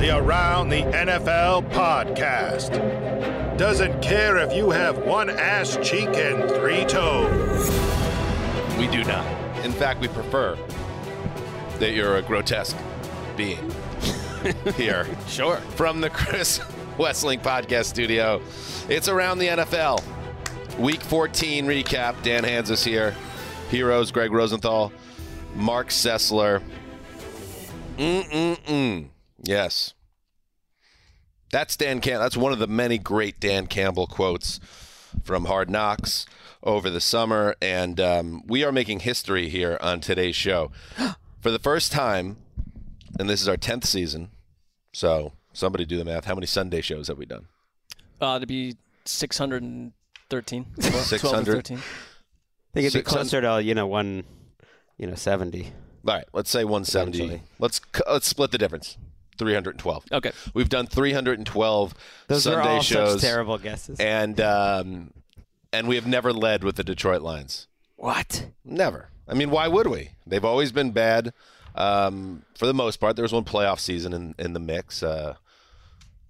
The Around the NFL podcast doesn't care if you have one ass cheek and three toes. We do not. In fact, we prefer that you're a grotesque being here. Sure. From the Chris Wesseling podcast studio. It's around the NFL. Week 14 recap. Dan Hanzus is here. Heroes, Greg Rosenthal, Marc Sessler. Mm-mm-mm. Yes. That's Dan Campbell. That's one of the many great Dan Campbell quotes from Hard Knocks over the summer. And um, we are making history here on today's show. For the first time, and this is our 10th season, so somebody do the math. How many Sunday shows have we done? Uh, to be 613. 600. I think it'd be closer to you know one, you know seventy. All right, let's say 170. Eventually. Let's let's split the difference. 312. Okay. We've done 312 Those Sunday are all shows, such terrible guesses. and um, and we have never led with the Detroit Lions. what? Never. I mean, why would we? They've always been bad. Um, for the most part, there was one playoff season in, in the mix. Uh,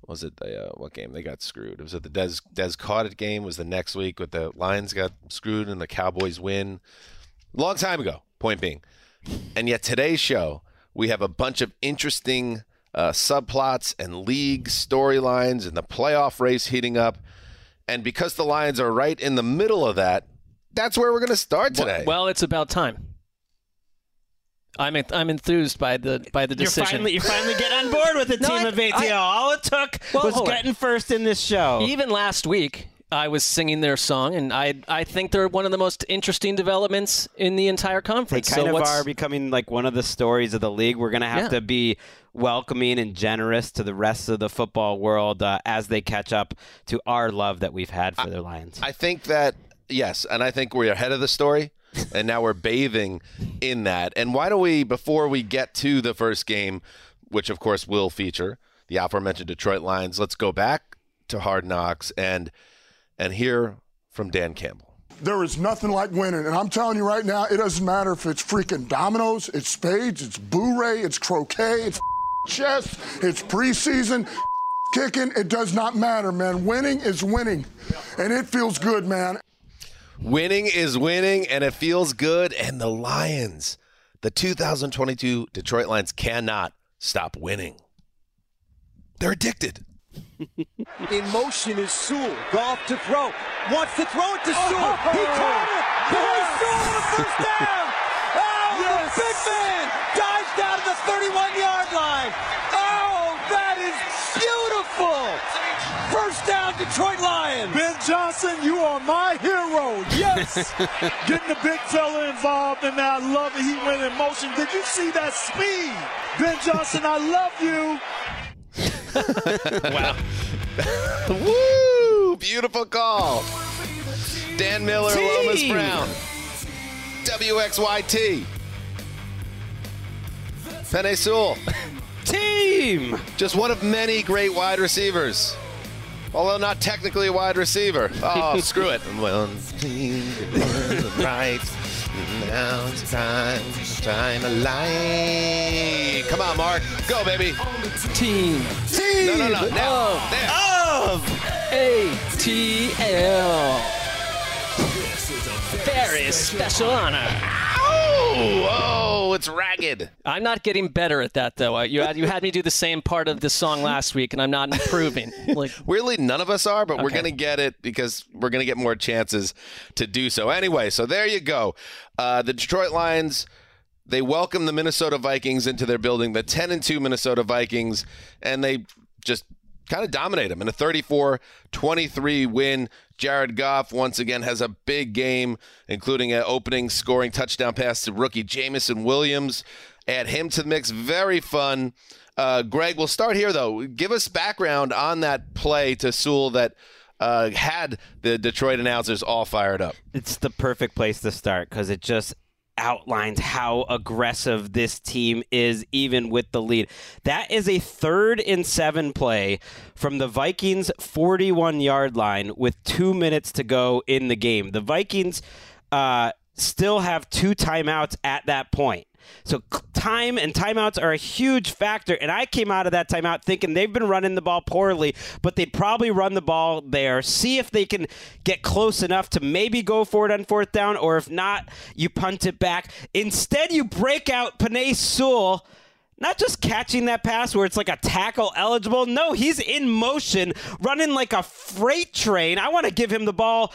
was it the, uh, what game they got screwed? Was it the Dez Dez Caught game? Was the next week with the Lions got screwed and the Cowboys win? Long time ago. Point being, and yet today's show we have a bunch of interesting uh, subplots and league storylines and the playoff race heating up. And because the Lions are right in the middle of that, that's where we're going to start today. Well, it's about time. I'm I'm enthused by the by the You decision. finally, you finally get on board with the No, team I- of ATL. I- All it took Well, was hold on. getting first in this show. Even last week, I was singing their song, and I I think they're one of the most interesting developments in the entire conference. they kind so of are becoming like one of the stories of the league. We're going to have Yeah. to be welcoming and generous to the rest of the football world uh, as they catch up to our love that we've had for the Lions. I think that yes, and I think we're ahead of the story, and now we're bathing in that. And why don't we, before we get to the first game, which of course will feature the aforementioned Detroit Lions, let's go back to Hard Knocks and and hear from Dan Campbell. There is nothing like winning. And I'm telling you right now, it doesn't matter if it's freaking dominoes, it's spades, it's bourré, it's croquet, it's chess, it's preseason, kicking. It does not matter, man. Winning is winning. And it feels good, man. Winning is winning, and it feels good. And the Lions, the 2022 Detroit Lions, cannot stop winning. They're addicted. In motion is Sewell. Goff to throw. Wants to throw it to Sewell. He caught it. Oh! Boy, Sewell on a first down. Oh, the big man dives down to the 31-yard line. Oh, that is beautiful. First down, Detroit Lions. Ben Johnson, you are my hero. Yes. Getting the big fella involved, and I love it. He went in motion. Did you see that speed? Ben Johnson, I love you. Wow. Woo! Beautiful call. Dan Miller, Lomas Brown. WXYT. Penei Sewell. Team. Just one of many great wide receivers. Although not technically a wide receiver. Oh, screw it. Well, right. Mm-hmm. Now it's time, time to lie. Come on, Marc. Go, baby. Team. Team. No, no, no. Now. Of. There. Of. ATL. Very special honor. Oh, it's ragged. I'm not getting better at that though. You had you had me do the same part of the song last week, and I'm not improving. Like Weirdly, none of us are, but we're going to get it because we're going to get more chances to do so. Anyway, so there you go. Uh, the Detroit Lions. They welcome the Minnesota Vikings into their building, the 10 and 2 Minnesota Vikings, and they just kind of dominate them in a 34 23 win. Jared Goff once again has a big game, including an opening scoring touchdown pass to rookie Jameson Williams. Add him to the mix. Very fun. Uh, Greg, we'll start here, though. Give us background on that play to Sewell that uh, had the Detroit announcers all fired up. It's the perfect place to start because it just outlines how aggressive this team is, even with the lead. That is a third and seven play from the Vikings' 41 yard line with two minutes to go in the game. The Vikings uh, still have two timeouts at that point. So time and timeouts are a huge factor. And I came out of that timeout thinking they've been running the ball poorly, but they'd probably run the ball there, see if they can get close enough to maybe go for it on fourth down, or if not, you punt it back. Instead, you break out Penei Sewell. Not just catching that pass where it's like a tackle eligible. No, he's in motion, running like a freight train. I want to give him the ball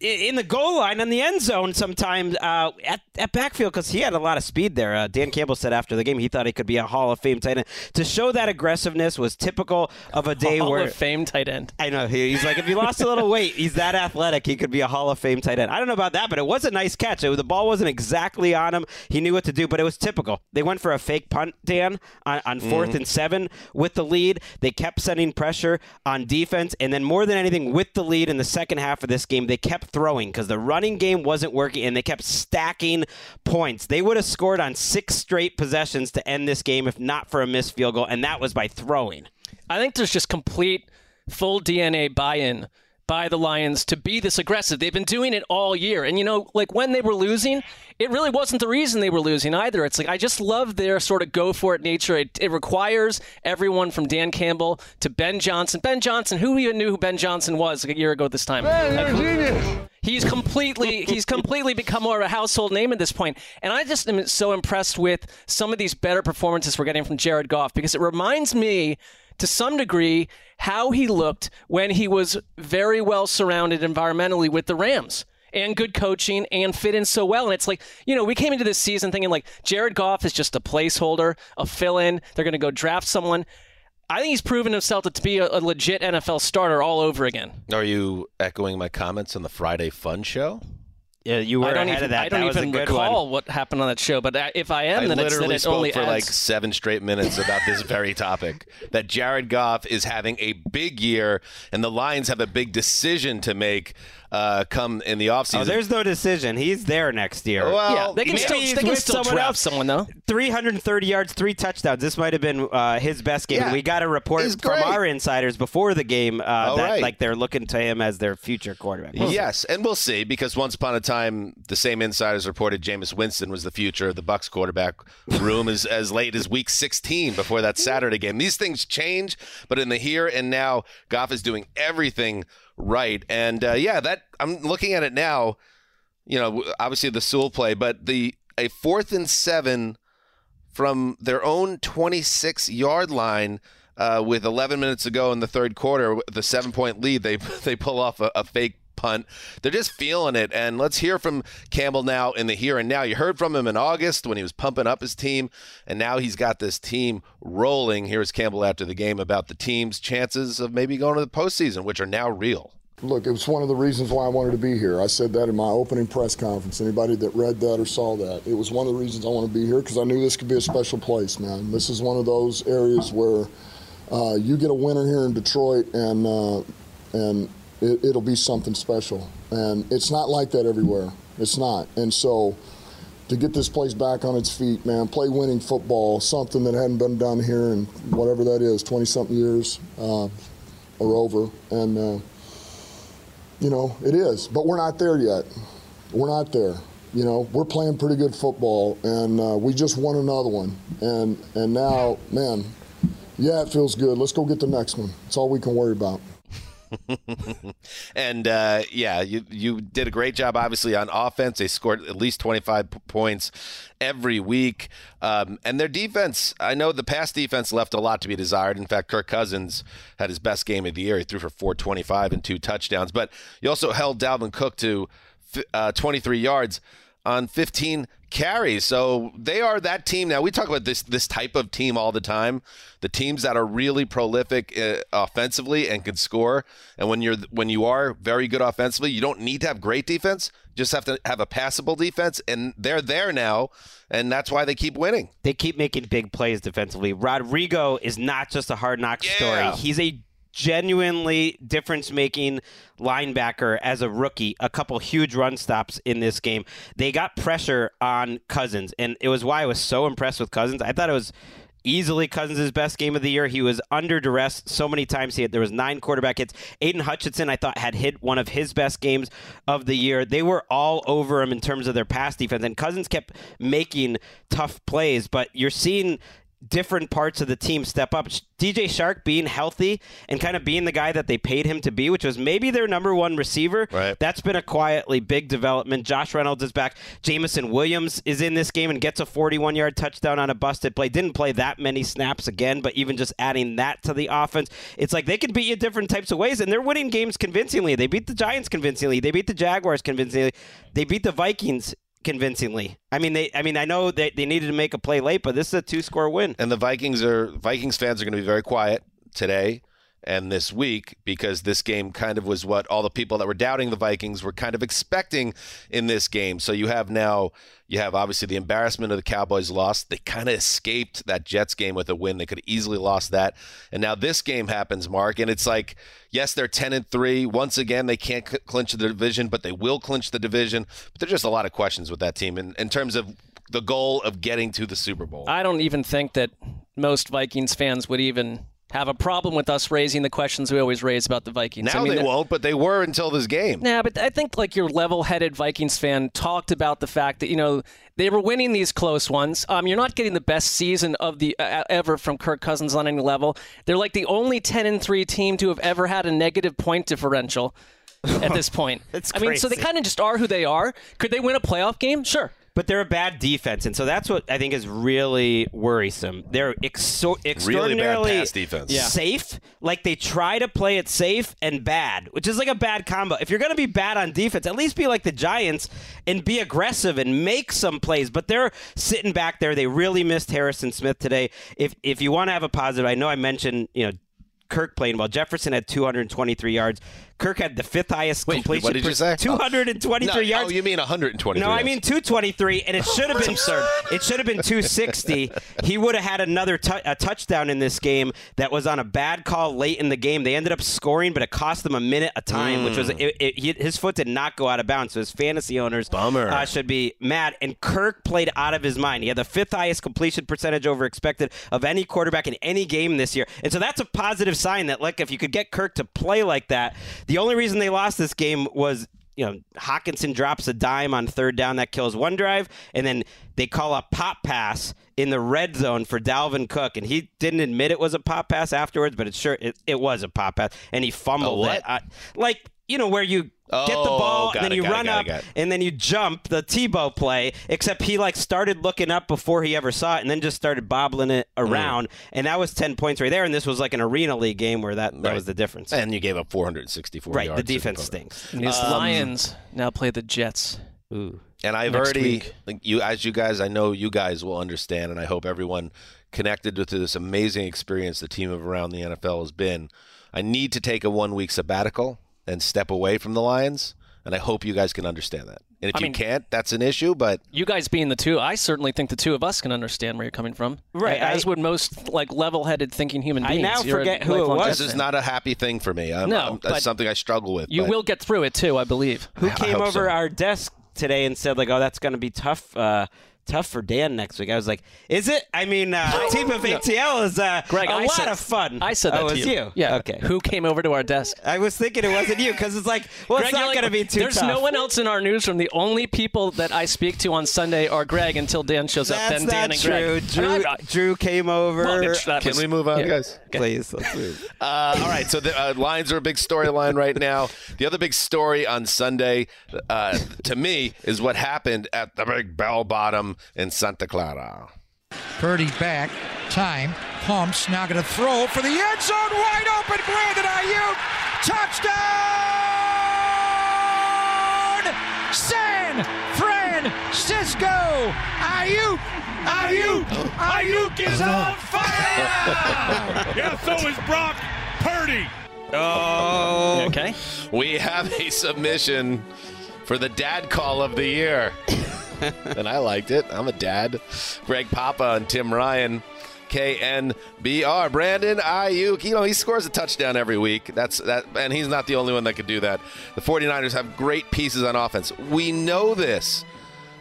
in the goal line on the end zone sometimes uh, at, at backfield because he had a lot of speed there. Uh, Dan Campbell said after the game he thought he could be a Hall of Fame tight end. To show that aggressiveness was typical of a day where Hall where of Fame tight end. I know he- he's like if he lost a little weight, he's that athletic. He could be a Hall of Fame tight end. I don't know about that, but it was a nice catch. It, the ball wasn't exactly on him. He knew what to do, but it was typical. They went for a fake punt, Dan, on, on 4th and seven with the lead. They kept sending pressure on defense, and then more than anything, with the lead in the second half of this game, they kept throwing because the running game wasn't working, and they kept stacking points. They would have scored on six straight possessions to end this game if not for a missed field goal, and that was by throwing. I think there's just complete full DNA buy-in by the Lions to be this aggressive. They've been doing it all year. And you know, like when they were losing, it really wasn't the reason they were losing either. It's like I just love their sort of go for it nature. It, it requires everyone from Dan Campbell to Ben Johnson. Ben Johnson, who even knew who Ben Johnson was like a year ago at this time? Like, who- He's completely he's completely become more of a household name at this point. And I just am so impressed with some of these better performances we're getting from Jared Goff because it reminds me to some degree how he looked when he was very well surrounded environmentally with the Rams and good coaching and fit in so well. And it's like, you know, we came into this season thinking like Jared Goff is just a placeholder, a fill in. They're going to go draft someone. I think he's proven himself to be a, a legit NFL starter all over again. Are you echoing my comments on the Friday Fun Show? Yeah, you were I don't ahead even, of that. I don't that even recall one. what happened on that show, but if I am, I then, it's, then literally it spoke only for adds. like seven straight minutes about this very topic. That Jared Goff is having a big year, and the Lions have a big decision to make uh, come in the offseason. Oh, there's no decision. He's there next year. Well, yeah, they can maybe still, he's they can still someone draft else. someone though. 330 yards, three touchdowns. This might have been uh, his best game. Yeah. we got a report He's from great. our insiders before the game uh, Oh, that right. like they're looking to him as their future quarterback. Yes, and we'll see because once upon a time, the same insiders reported Jameis Winston was the future of the Bucs quarterback room as as late as Week 16 before that Saturday game. These things change, but in the here and now, Goff is doing everything right. And uh, yeah, that I'm looking at it now. You know, obviously the Sewell play, but the a fourth and seven from their own 26 yard line. Uh, with 11 minutes to go in the third quarter, the seven point lead, they they pull off a, a fake punt. They're just feeling it. And let's hear from Campbell now in the here and now. You heard from him in August when he was pumping up his team, and now he's got this team rolling. Here's Campbell after the game about the team's chances of maybe going to the postseason, which are now real. Look, it was one of the reasons why I wanted to be here. I said that in my opening press conference. Anybody that read that or saw that, it was one of the reasons I want to be here because I knew this could be a special place, man. This is one of those areas where uh, you get a winner here in Detroit, and uh, and it, it'll be something special. And it's not like that everywhere. It's not. And so to get this place back on its feet, man, play winning football, something that hadn't been done here in whatever that is, 20 something years uh, or over. And, uh, you know, it is. But we're not there yet. We're not there. You know, we're playing pretty good football, and uh, we just won another one. And, and now, man, yeah, it feels good. Let's go get the next one. That's all we can worry about. and uh, yeah, you you did a great job. Obviously on offense, they scored at least 25 p- points every week. Um, and their defense, I know the pass defense left a lot to be desired. In fact, Kirk Cousins had his best game of the year. He threw for 425 and two touchdowns. But you also held Dalvin Cook to uh, 23 yards on 15 carries. So they are that team. Now we talk about this this type of team all the time. The teams that are really prolific uh, offensively and can score. And when you're when you are very good offensively, you don't need to have great defense. Just have to have a passable defense, and they're there now, and that's why they keep winning. They keep making big plays defensively. Rodrigo is not just a hard knock Yeah. story. He's a genuinely difference making linebacker as a rookie. A couple huge run stops in this game. They got pressure on Cousins, and it was why I was so impressed with Cousins. I thought it was easily Cousins' best game of the year. He was under duress so many times. He had, there was nine quarterback hits. Aidan Hutchinson, I thought, had hit one of his best games of the year. They were all over him in terms of their pass defense, and Cousins kept making tough plays. But you're seeing different parts of the team step up. DJ Chark being healthy and kind of being the guy that they paid him to be, which was maybe their number one receiver. Right. That's been a quietly big development. Josh Reynolds is back. Jameson Williams is in this game and gets a 41 yard touchdown on a busted play. Didn't play that many snaps again, but even just adding that to the offense, it's like they can beat you different types of ways, and they're winning games convincingly. They beat the Giants convincingly. They beat the Jaguars convincingly. They beat the Vikings convincingly. I mean, they. I mean, I know they, they needed to make a play late, but this is a two score win. And the Vikings are Vikings fans are going to be very quiet today and this week because this game kind of was what all the people that were doubting the Vikings were kind of expecting in this game. So you have now you have obviously the embarrassment of the Cowboys loss. They kind of escaped that Jets game with a win. They could have easily lost that. And now this game happens, Marc, and it's like yes, they're 10 and 3. Once again, they can't c- clinch the division, but they will clinch the division. But there's just a lot of questions with that team in, in terms of the goal of getting to the Super Bowl. I don't even think that most Vikings fans would even have a problem with us raising the questions we always raise about the Vikings. now I mean, they won't, but they were until this game. Yeah, but I think like your level-headed Vikings fan talked about the fact that you know they were winning these close ones. Um, you're not getting the best season of the uh, ever from Kirk Cousins on any level. They're like the only 10 and three team to have ever had a negative point differential at this point. That's I mean, so they kind of just are who they are. Could they win a playoff game? Sure. But they're a bad defense, and so that's what I think is really worrisome. They're exo- extraordinarily pass defense. Yeah. safe. Like they try to play it safe and bad, which is like a bad combo. If you're going to be bad on defense, at least be like the Giants and be aggressive and make some plays. But they're sitting back there. They really missed Harrison Smith today. If if you want to have a positive, I know I mentioned you know. Kirk playing well. Jefferson had 223 yards. Kirk had the fifth highest Wait, completion. what did you say? 223 No, yards. Oh, you mean 123? No, I mean 223, and it should have been It should have been 260. He would have had another tou- a touchdown in this game that was on a bad call late in the game. They ended up scoring, but it cost them a minute a time, which was it, it, his foot did not go out of bounds. So his fantasy owners Bummer. Uh, should be mad. And Kirk played out of his mind. He had the fifth highest completion percentage over expected of any quarterback in any game this year, and so that's a positive sign that like if you could get Kirk to play like that, the only reason they lost this game was you know, Hockenson drops a dime on third down that kills one drive, and then they call a pop pass in the red zone for Dalvin Cook, and he didn't admit it was a pop pass afterwards, but it sure it, it was a pop pass, and he fumbled it. Uh, like you know where you get the Oh, ball, and then it, you run it, up, got it. and then you jump the Tebow play. Except he like started looking up before he ever saw it, and then just started bobbling it Mm. around, and that was ten points right there. And this was like an arena league game where that, that Right. was the difference. And you gave up 464 right, yards. the defense stinks. And these Um, Lions now play the Jets. Ooh. And I've next already, week. like you, as you guys, I know you guys will understand, and I hope everyone connected with this amazing experience the team of around the NFL has been. I need to take a one week sabbatical and step away from the Lions, and I hope you guys can understand that. And if I you mean- can't, that's an issue. But You guys being the two, I certainly think the two of us can understand where you're coming from. Right, As I- would most like level-headed thinking human beings. I beings. now You're forget who it was. This is not a happy thing for me. I'm, No, I'm- that's something I struggle with. You but- will get through it too, I believe. Who I came hope over so. our desk today and said like, "Oh, that's going to be tough, uh, tough for Dan next week." I was like, "Is it? I mean, uh, team of ATL is uh, Greg, a I lot said- of fun." I said that oh, to it was you. you. Yeah. Okay. Who came over to our desk? I was thinking it wasn't you because it's like, well, Greg, it's you're not like, going to be too There's tough. no one else in our newsroom. The only people that I speak to on Sunday are Greg until Dan shows up. That's Then not Dan and true. Greg. Drew, And I- Drew came over. Well, it's- that Can was- we move on, yeah. guys? Please, let's move. Uh, all right, so the uh, Lions are a big storyline right now. The other big story on Sunday, uh, to me, is what happened at the Big Bell Bottom in Santa Clara. Purdy back. Time. Pumps. Now going to throw for the end zone. Wide open. Brandon Aiyuk. Touchdown! San Francisco. Aiyuk. Aiyuk. Aiyuk is on fire. Yeah, so is Brock Purdy. Oh, Okay. We have a submission for the dad call of the year. and I liked it. I'm a dad. Greg Papa and Tim Ryan. KNBR. Brandon Aiyuk, you know, he scores a touchdown every week. That's that and he's not the only one that could do that. The 49ers have great pieces on offense. We know this.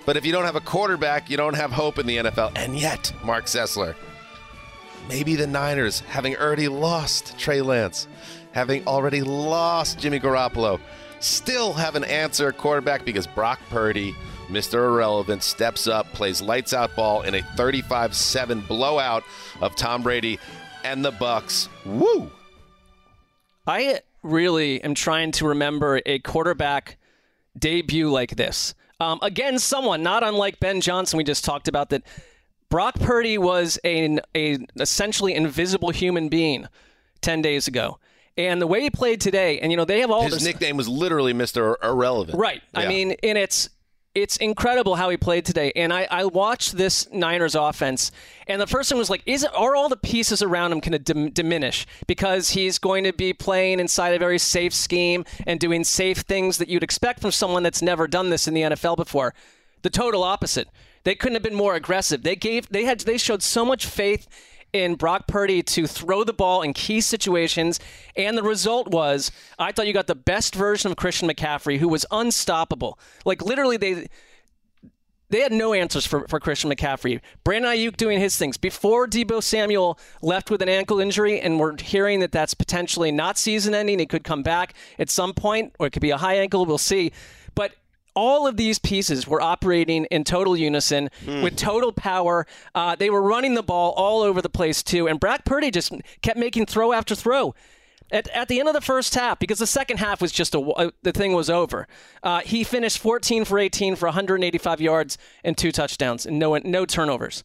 But if you don't have a quarterback, you don't have hope in the NFL. And yet, Marc Sessler, maybe the Niners, having already lost Trey Lance, having already lost Jimmy Garoppolo, still have an answer quarterback because Brock Purdy, Mr. Irrelevant, steps up, plays lights out ball in a 35-7 blowout of Tom Brady and the Bucs. Woo! I really am trying to remember a quarterback debut like this. Um, again, someone not unlike Ben Johnson, we just talked about that. Brock Purdy was an a essentially invisible human being ten days ago, and the way he played today, and you know they have all His this nickname was literally Mr. Irrelevant. Right. I mean, and it's it's incredible how he played today. And I, I watched this Niners offense, and the first thing was like, is it, are all the pieces around him going to dim- diminish because he's going to be playing inside a very safe scheme and doing safe things that you'd expect from someone that's never done this in the NFL before? The total opposite. They couldn't have been more aggressive. They gave they had they showed so much faith in Brock Purdy to throw the ball in key situations. And the result was, I thought you got the best version of Christian McCaffrey, who was unstoppable. Like literally, they they had no answers for, for Christian McCaffrey. Brandon Aiyuk doing his things before Deebo Samuel left with an ankle injury, and we're hearing that that's potentially not season-ending. It could come back at some point, or it could be a high ankle. We'll see. All of these pieces were operating in total unison with total power. Uh, they were running the ball all over the place too, and Brock Purdy just kept making throw after throw. At, at the end of the first half, because the second half was just a uh, the thing was over. Uh, he finished 14 for 18 for 185 yards and two touchdowns and no no turnovers.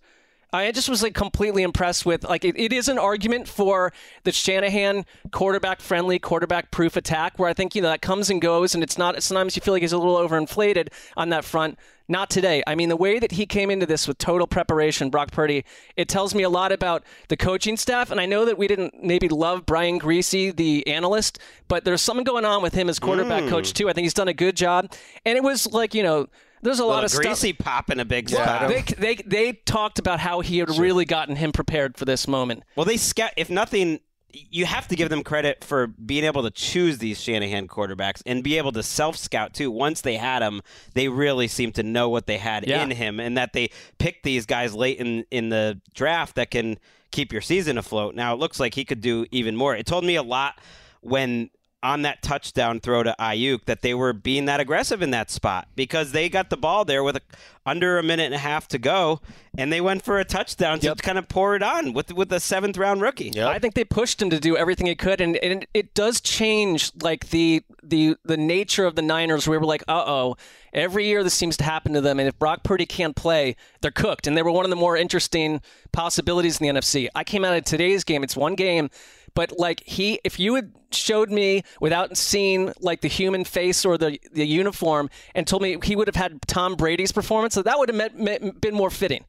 I just was like completely impressed with like it, it is an argument for the Shanahan quarterback friendly, quarterback proof attack where I think you know that comes and goes and it's not sometimes you feel like he's a little overinflated on that front. Not today. I mean the way that he came into this with total preparation, Brock Purdy, it tells me a lot about the coaching staff and I know that we didn't maybe love Brian Griese, the analyst, but there's something going on with him as quarterback coach mm. too. I think he's done a good job. And it was like, you know, there's a lot Little of stuff. Griese popping a big Yeah, spot. They, they they talked about how he had really gotten him prepared for this moment. Well, they scout. If nothing, you have to give them credit for being able to choose these Shanahan quarterbacks and be able to self scout too. Once they had him, they really seemed to know what they had Yeah. in him, and that they picked these guys late in in the draft that can keep your season afloat. Now it looks like he could do even more. It told me a lot when on that touchdown throw to Aiyuk that they were being that aggressive in that spot because they got the ball there with a, under a minute and a half to go, and they went for a touchdown to kind of pour it on with with a seventh round rookie. I think they pushed him to do everything he could, and, and it does change like the the the nature of the Niners. Where we're like, uh oh, every year this seems to happen to them, and if Brock Purdy can't play, they're cooked. And they were one of the more interesting possibilities in the NFC. I came out of today's game; it's one game, but like he, if you had showed me without seeing like the human face or the the uniform, and told me he would have had Tom Brady's performance, so that would have met, met, been more fitting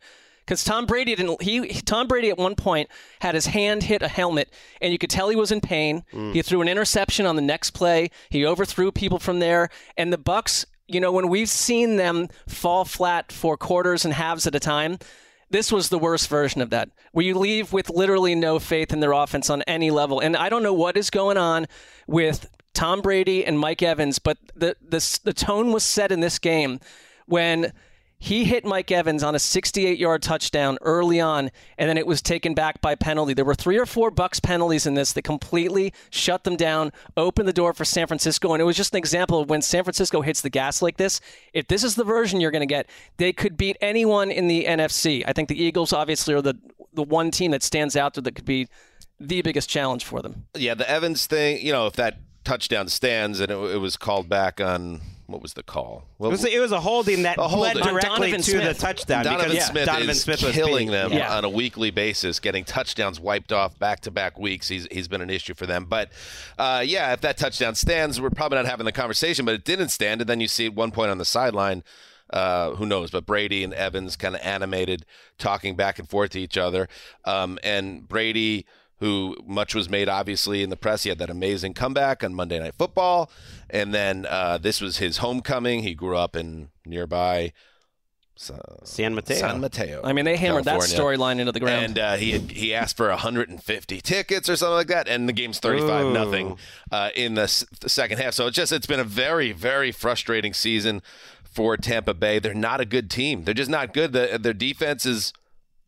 because Tom Brady didn't. He Tom Brady at one point had his hand hit a helmet, and you could tell he was in pain. Mm. He threw an interception on the next play. He overthrew people from there, and the Bucs. You know, when we've seen them fall flat for quarters and halves at a time, this was the worst version of that, where you leave with literally no faith in their offense on any level. And I don't know what is going on with Tom Brady and Mike Evans, but the the, the tone was set in this game when he hit Mike Evans on a 68 yard touchdown early on, and then it was taken back by penalty. There were three or four Bucs penalties in this that completely shut them down, opened the door for San Francisco, and it was just an example of when San Francisco hits the gas like this. If this is the version you're going to get, they could beat anyone in the NFC. I think the Eagles obviously are the the one team that stands out that could be the biggest challenge for them. Yeah, the Evans thing, you know, if that touchdown stands and it, it was called back on what was the call? It was, it was a holding that A holding. led directly Donovan to Smith. the touchdown. Donovan because Smith Donovan is Smith was killing being- them Yeah. on a weekly basis, getting touchdowns wiped off back to back weeks. He's he's been an issue for them. But uh, yeah, if that touchdown stands, we're probably not having the conversation. But it didn't stand, and then you see at one point on the sideline. Uh, who knows? But Brady and Evans kind of animated, talking back and forth to each other. Um, and Brady, who much was made obviously in the press, he had that amazing comeback on Monday Night Football, and then uh, this was his homecoming. He grew up in nearby San Mateo. San Mateo. I mean, they hammered that storyline into the ground. And uh, he had, he asked for 150 tickets or something like that, and the game's 35 Ooh. nothing uh, in the, s- the second half. So it's just it's been a very very frustrating season for Tampa Bay. They're not a good team. They're just not good. The, their defense is,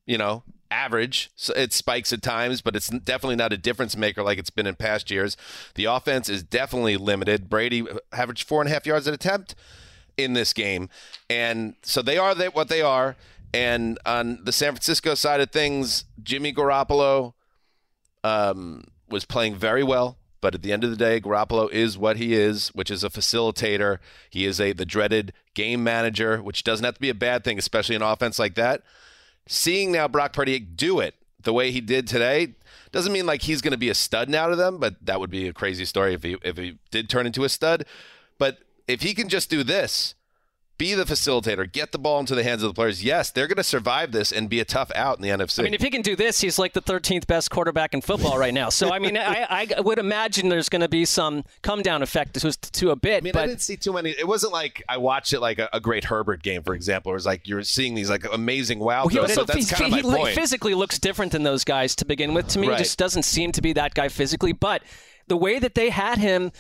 you know. Average, so it spikes at times, but it's definitely not a difference maker like it's been in past years. The offense is definitely limited. Brady averaged four and a half yards an attempt in this game. And so they are what they are. And on the San Francisco side of things, Jimmy Garoppolo um, was playing very well. But at the end of the day, Garoppolo is what he is, which is a facilitator. He is a the dreaded game manager, which doesn't have to be a bad thing, especially an offense like that. Seeing now Brock Purdy do it the way he did today doesn't mean like he's going to be a stud now to them, but that would be a crazy story if he if he did turn into a stud. But if he can just do this, be the facilitator, get the ball into the hands of the players, yes, they're going to survive this and be a tough out in the NFC. I mean, if he can do this, he's like the 13th best quarterback in football right now. So, I mean, I, I would imagine there's going to be some come down effect to, to a bit. I mean, but I didn't see too many. It wasn't like I watched it like a, a great Herbert game, for example. It was like you're seeing these like amazing wow Well, he throws. So that's he, of he my li- point. physically looks different than those guys to begin with. To me, Right. he just doesn't seem to be that guy physically. But the way that they had him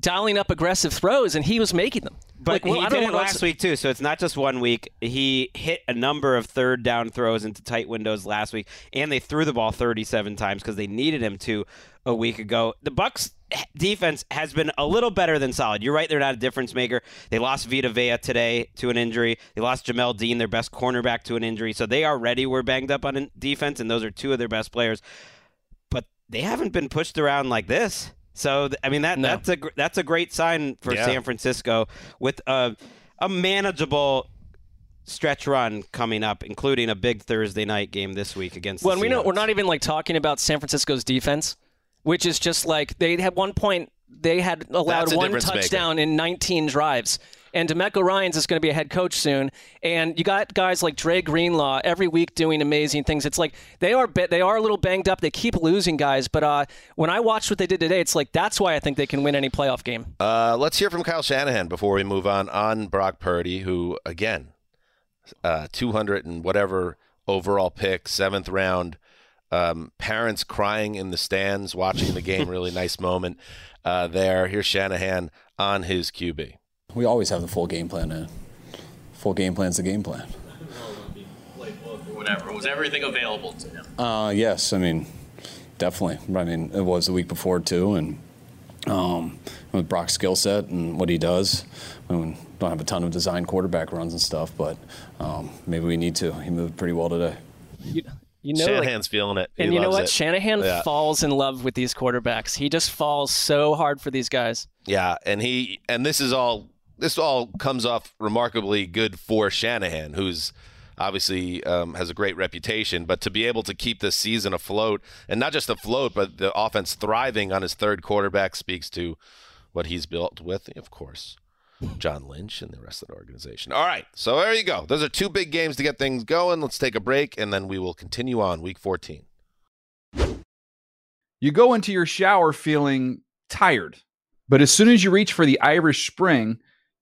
dialing up aggressive throws and he was making them. But Like, well, he did it last week too, so it's not just one week. He hit a number of third down throws into tight windows last week, and they threw the ball 37 times because they needed him to a week ago. The Bucs defense has been a little better than solid. You're right; they're not a difference maker. They lost Vita Vea today to an injury. They lost Jamel Dean, their best cornerback, to an injury. So they already were banged up on defense, and those are two of their best players. But they haven't been pushed around like this. So I mean that that's a that's a great sign for Yeah. San Francisco with a a manageable stretch run coming up, including a big Thursday night game this week against. Well, the we know we're not even like talking about San Francisco's defense, which is just like they had one point they had allowed one difference maker. touchdown in 19 drives. And DeMeco Ryans is going to be a head coach soon, and you got guys like Dre Greenlaw every week doing amazing things. It's like they are they are a little banged up. They keep losing guys, but uh, when I watched what they did today, it's like that's why I think they can win any playoff game. Uh, let's hear from Kyle Shanahan before we move on on Brock Purdy, who again, uh, 200 and whatever overall pick, seventh round. Um, parents crying in the stands watching the game. Really nice moment uh, there. Here's Shanahan on his QB. We always have the full game plan. Uh, full game plan's the game plan. Whatever. Was everything available to him? Uh, yes, I mean, definitely. I mean, it was the week before too, and um, with Brock's skill set and what he does. We don't have a ton of design quarterback runs and stuff, but um, maybe we need to. He moved pretty well today. You, you know, Shanahan's like, feeling it. And you know what? it. Shanahan Yeah. falls in love with these quarterbacks. He just falls so hard for these guys. Yeah, and he and this is all this all comes off remarkably good for Shanahan, who's obviously um, has a great reputation. But to be able to keep this season afloat, and not just afloat, but the offense thriving on his third quarterback speaks to what he's built with, of course. John Lynch and the rest of the organization. All right, so there you go. Those are two big games to get things going. Let's take a break, and then we will continue on week 14. You go into your shower feeling tired, but as soon as you reach for the Irish Spring,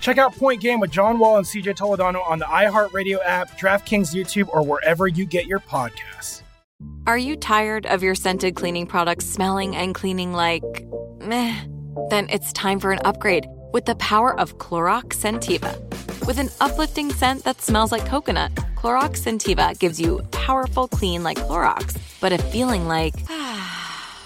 Check out Point Game with John Wall and CJ Toledano on the iHeartRadio app, DraftKings YouTube, or wherever you get your podcasts. Are you tired of your scented cleaning products smelling and cleaning like meh? Then it's time for an upgrade with the power of Clorox Sentiva. With an uplifting scent that smells like coconut, Clorox Sentiva gives you powerful clean like Clorox, but a feeling like ah,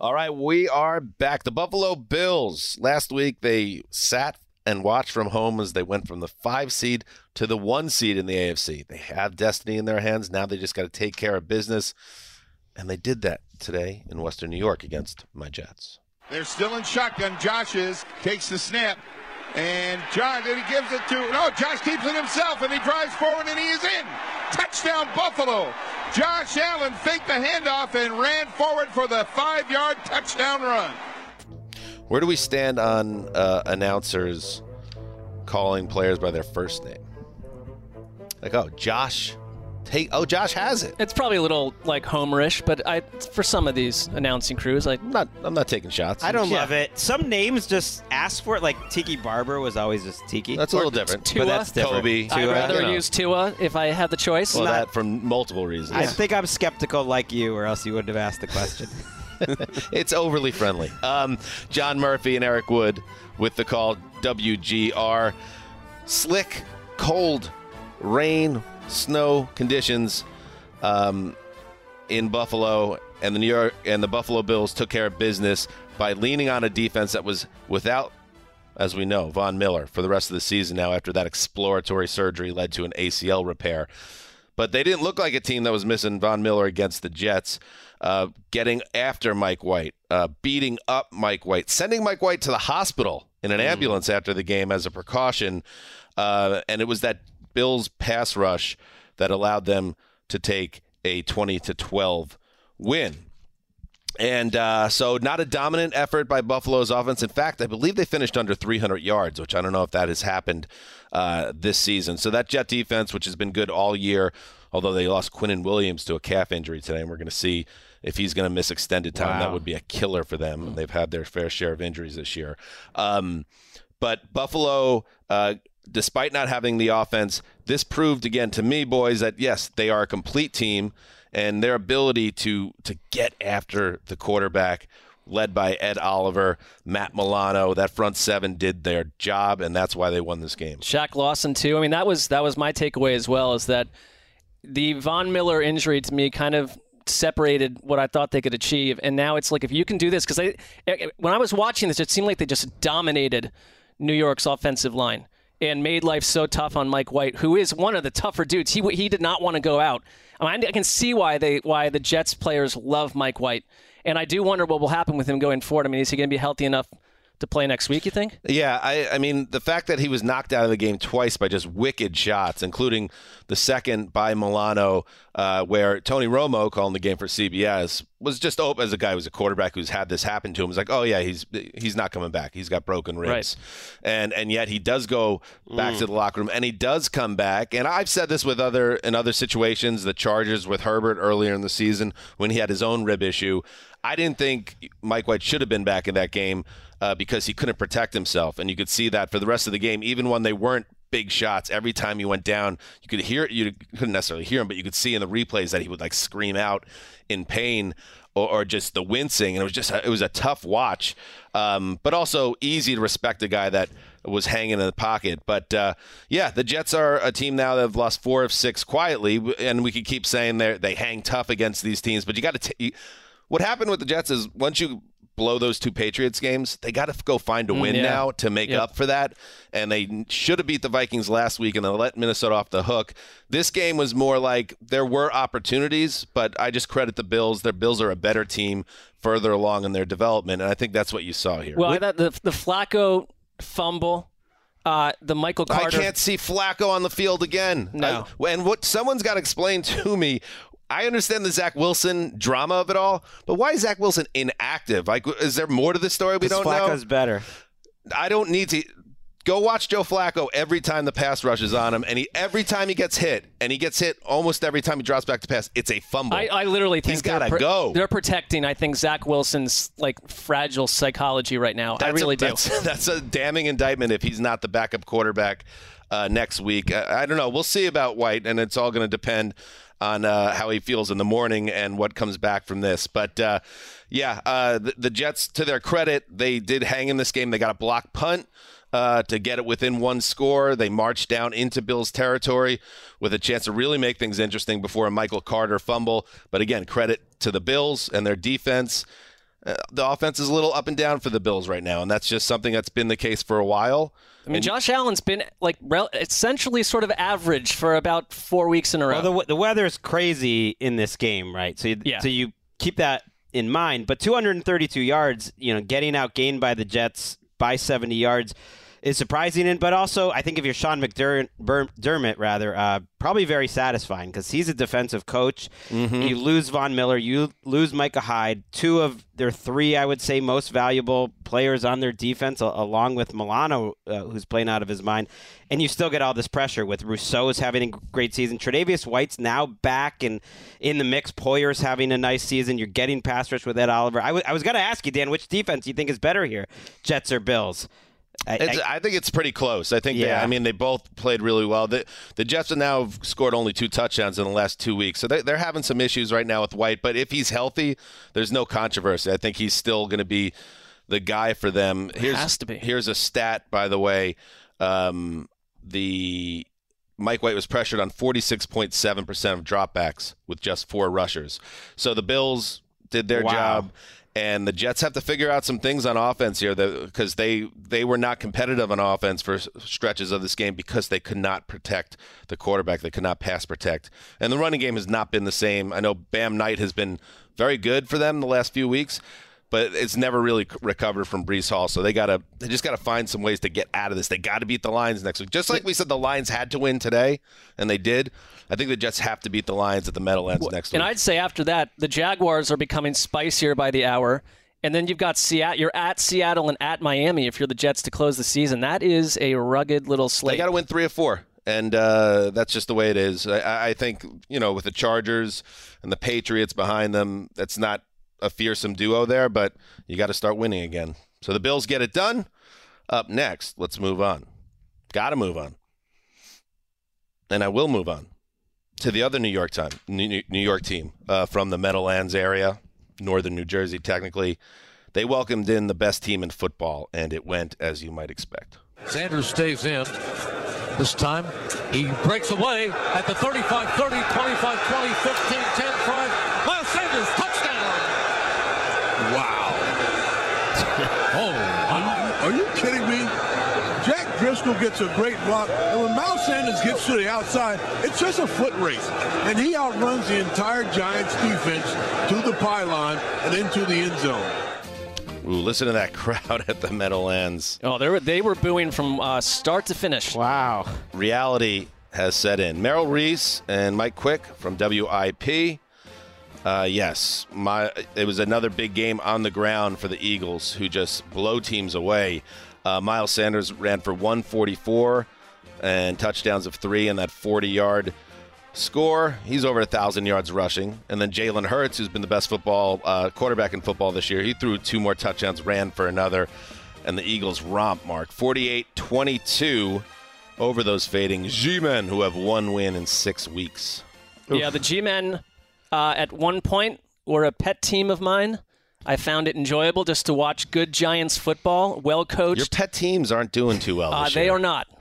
All right, we are back. The Buffalo Bills. Last week they sat and watched from home as they went from the five seed to the one seed in the AFC. They have destiny in their hands. Now they just got to take care of business. And they did that today in Western New York against my Jets. They're still in shotgun. Josh is takes the snap. And Josh, and he gives it to, no, Josh keeps it himself and he drives forward and he is in. Touchdown Buffalo. Josh Allen faked the handoff and ran forward for the five yard touchdown run. Where do we stand on uh, announcers calling players by their first name? Like, oh, Josh. Take, oh, Josh has it. It's probably a little like homerish, but I for some of these announcing crews, like I'm not. I'm not taking shots. I don't Yeah. love it. Some names just ask for it. Like Tiki Barber was always just Tiki. That's a little different. Tua. But that's different. Kobe. I'd Tua, rather you know. use Tua if I had the choice. Well, not- that from multiple reasons. I think I'm skeptical like you, or else you wouldn't have asked the question. it's overly friendly. Um, John Murphy and Eric Wood with the call WGR. Slick, cold, rain, snow conditions um, in Buffalo, and the New York and the Buffalo Bills took care of business by leaning on a defense that was without, as we know, Von Miller for the rest of the season. Now, after that exploratory surgery led to an ACL repair, but they didn't look like a team that was missing Von Miller against the Jets. Uh, getting after Mike White, uh, beating up Mike White, sending Mike White to the hospital in an ambulance after the game as a precaution. Uh, and it was that Bills pass rush that allowed them to take a 20 to 12 win. And uh, so, not a dominant effort by Buffalo's offense. In fact, I believe they finished under 300 yards, which I don't know if that has happened uh, this season. So, that Jet defense, which has been good all year, although they lost Quinnen Williams to a calf injury today, and we're going to see if he's going to miss extended time, that would be a killer for them. They've had their fair share of injuries this year. Um, but Buffalo, uh, despite not having the offense, this proved again to me, boys, that yes, they are a complete team, and their ability to to get after the quarterback. Led by Ed Oliver, Matt Milano, that front seven did their job, and that's why they won this game. Shaq Lawson too. I mean, that was that was my takeaway as well. Is that the Von Miller injury to me kind of separated what I thought they could achieve, and now it's like if you can do this because when I was watching this, it seemed like they just dominated New York's offensive line and made life so tough on Mike White, who is one of the tougher dudes. He he did not want to go out. I, mean, I can see why they why the Jets players love Mike White, and I do wonder what will happen with him going forward. I mean, is he going to be healthy enough to play next week? You think? Yeah, I, I mean, the fact that he was knocked out of the game twice by just wicked shots, including the second by Milano, uh, where Tony Romo, calling the game for CBS, was just open as a guy who's a quarterback who's had this happen to him. Was like, oh yeah, he's he's not coming back. He's got broken ribs, and and yet he does go back Mm. to the locker room, and he does come back. And I've said this with other in other situations, the Chargers with Herbert earlier in the season when he had his own rib issue. I didn't think Mike White should have been back in that game uh, because he couldn't protect himself, and you could see that for the rest of the game, even when they weren't big shots. Every time he went down, you could hear you couldn't necessarily hear him, but you could see in the replays that he would like scream out in pain. Or, or just the wincing, and it was just it was a tough watch, um, but also easy to respect a guy that was hanging in the pocket. But uh, yeah, the Jets are a team now that have lost four of six quietly, and we could keep saying they they hang tough against these teams. But you got to. What happened with the Jets is once you blow those two Patriots games, they got to go find a Mm, win yeah. now to make Yep. up for that. And they should have beat the Vikings last week, and they let Minnesota off the hook. This game was more like there were opportunities, but I just credit the Bills. Their Bills are a better team further along in their development, and I think that's what you saw here. Well, I thought the the Flacco fumble, uh, the Michael Carter. I can't see Flacco on the field again. No. I- and what someone's got to explain to me. I understand the Zach Wilson drama of it all, but why is Zach Wilson inactive? Like, is there more to the story we don't know? Flacco's know? better. I don't need to. Go watch Joe Flacco every time the pass rushes on him, and he every time he gets hit, and he gets hit almost every time he drops back to pass. It's a fumble. I, I literally think he's they're got to pro- go. They're protecting, I think, Zach Wilson's like fragile psychology right now. I That's really a, do. That's, that's a damning indictment if he's not the backup quarterback uh, next week. I, I don't know. We'll see about White, and it's all going to depend on uh, how he feels in the morning and what comes back from this. But uh, yeah, uh, the, the Jets, to their credit, they did hang in this game. They got a block punt. Uh, to get it within one score, they marched down into Bills territory with a chance to really make things interesting before a Michael Carter fumble. But again, credit to the Bills and their defense. Uh, the offense is a little up and down for the Bills right now, and that's just something that's been the case for a while. I mean, Josh Allen's been like rel- essentially sort of average for about four weeks in a row. Well, the, the weather's crazy in this game, right? So, you, Yeah. so you keep that in mind. But 232 yards, you know, getting outgained by the Jets by 70 yards is surprising. And but also, I think if you're Sean McDermott, rather, uh, probably very satisfying because he's a defensive coach. You lose Von Miller, you lose Micah Hyde, two of their three, I would say, most valuable players on their defense, along with Milano, uh, who's playing out of his mind. And you still get all this pressure with Rousseau's having a great season. Tre'Davious White's now back and in the mix. Poyer's having a nice season. You're getting pass rush with Ed Oliver. I was going to ask you, Dan, which defense do you think is better here, Jets or Bills? I, I- think it's pretty close. I think, they, Yeah. I mean, they both played really well. The, the Jets have now scored only two touchdowns in the last two weeks, so they, they're having some issues right now with White. But if he's healthy, there's no controversy. I think he's still going to be the guy for them. Here's, has to be. Here's a stat, by the way. Um, the Mike White was pressured on 46.7% of dropbacks with just four rushers. So the Bills did their Wow. job and the Jets have to figure out some things on offense here because they they were not competitive on offense for stretches of this game because they could not protect the quarterback. They could not pass protect, and the running game has not been the same. I know Bam Knight has been very good for them the last few weeks, but it's never really recovered from Breece Hall. So they gotta they just gotta find some ways to get out of this. They got to beat the Lions next week, just like we said the Lions had to win today, and they did. I think the Jets have to beat the Lions at the Meadowlands next week. and. I'd say after that, the Jaguars are becoming spicier by the hour. And then you've got Seattle. You're at Seattle and at Miami if you're the Jets to close the season. That is a rugged little slate. They got to win three or four. and uh, that's just the way it is. I, I think you know with the Chargers and the Patriots behind them, that's not a fearsome duo there, but you got to start winning again. So the Bills get it done. Up next, let's move on. Got to move on, and I will move on to the other New York time, New York team uh, from the Meadowlands area, northern New Jersey, technically. They welcomed in the best team in football, and it went as you might expect. Sanders stays in. This time, he breaks away at the 35, 30, 25, 20, 15, 10, 5. Miles Sanders, touchdown! Wow. oh, are you kidding me? Jack Driscoll gets a great block, and when Miles Sanders gets to the outside, it's just a foot race. And he outruns the entire Giants defense to the pylon and into the end zone. Ooh, listen to that crowd at the Meadowlands. Oh, they were they were booing from uh, start to finish. Wow. Reality has set in. Merrill Reese and Mike Quick from WIP. Uh, yes, my it was another big game on the ground for the Eagles, who just blow teams away. Uh, Miles Sanders ran for 144 and touchdowns of three, in that 40-yard score. He's over a thousand yards rushing, and then Jalen Hurts, who's been the best football uh, quarterback in football this year, he threw two more touchdowns, ran for another, and the Eagles romp mark 48-22 over those fading G-men who have one win in six weeks. Yeah, the G-men uh, at one point were a pet team of mine. I found it enjoyable just to watch good Giants football, well coached. Your pet teams aren't doing too well. Uh, they year. are not.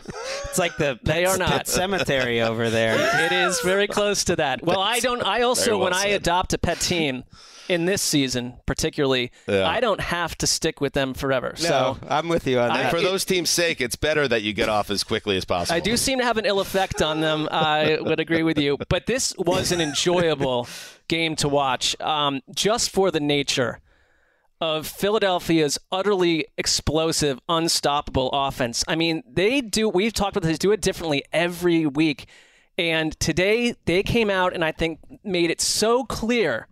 It's like the They are not. pet cemetery over there. It is very close to that. Well, I don't. I also, well when I adopt a pet team, in this season particularly, Yeah. I don't have to stick with them forever. No, so I'm with you on I- And for those teams' sake, it's better that you get off as quickly as possible. I do seem to have an ill effect on them. I would agree with you. But this was an enjoyable game to watch, um, just for the nature of Philadelphia's utterly explosive, unstoppable offense. I mean, they do, we've talked about this, do it differently every week. And today they came out and I think made it so clear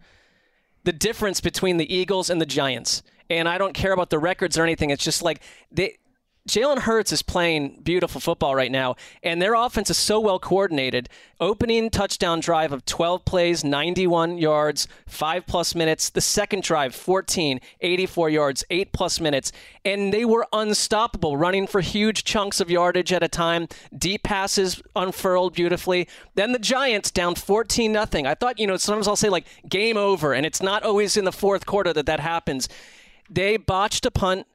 the difference between the Eagles and the Giants. And I don't care about the records or anything. It's just like they Jalen Hurts is playing beautiful football right now, and their offense is so well coordinated. Opening touchdown drive of 12 plays, 91 yards, five plus minutes. The second drive, 14, 84 yards, eight plus minutes. And they were unstoppable, running for huge chunks of yardage at a time. Deep passes unfurled beautifully. Then the Giants down 14 nothing. I thought, you know, sometimes I'll say like game over, and it's not always in the fourth quarter that that happens. They botched a punt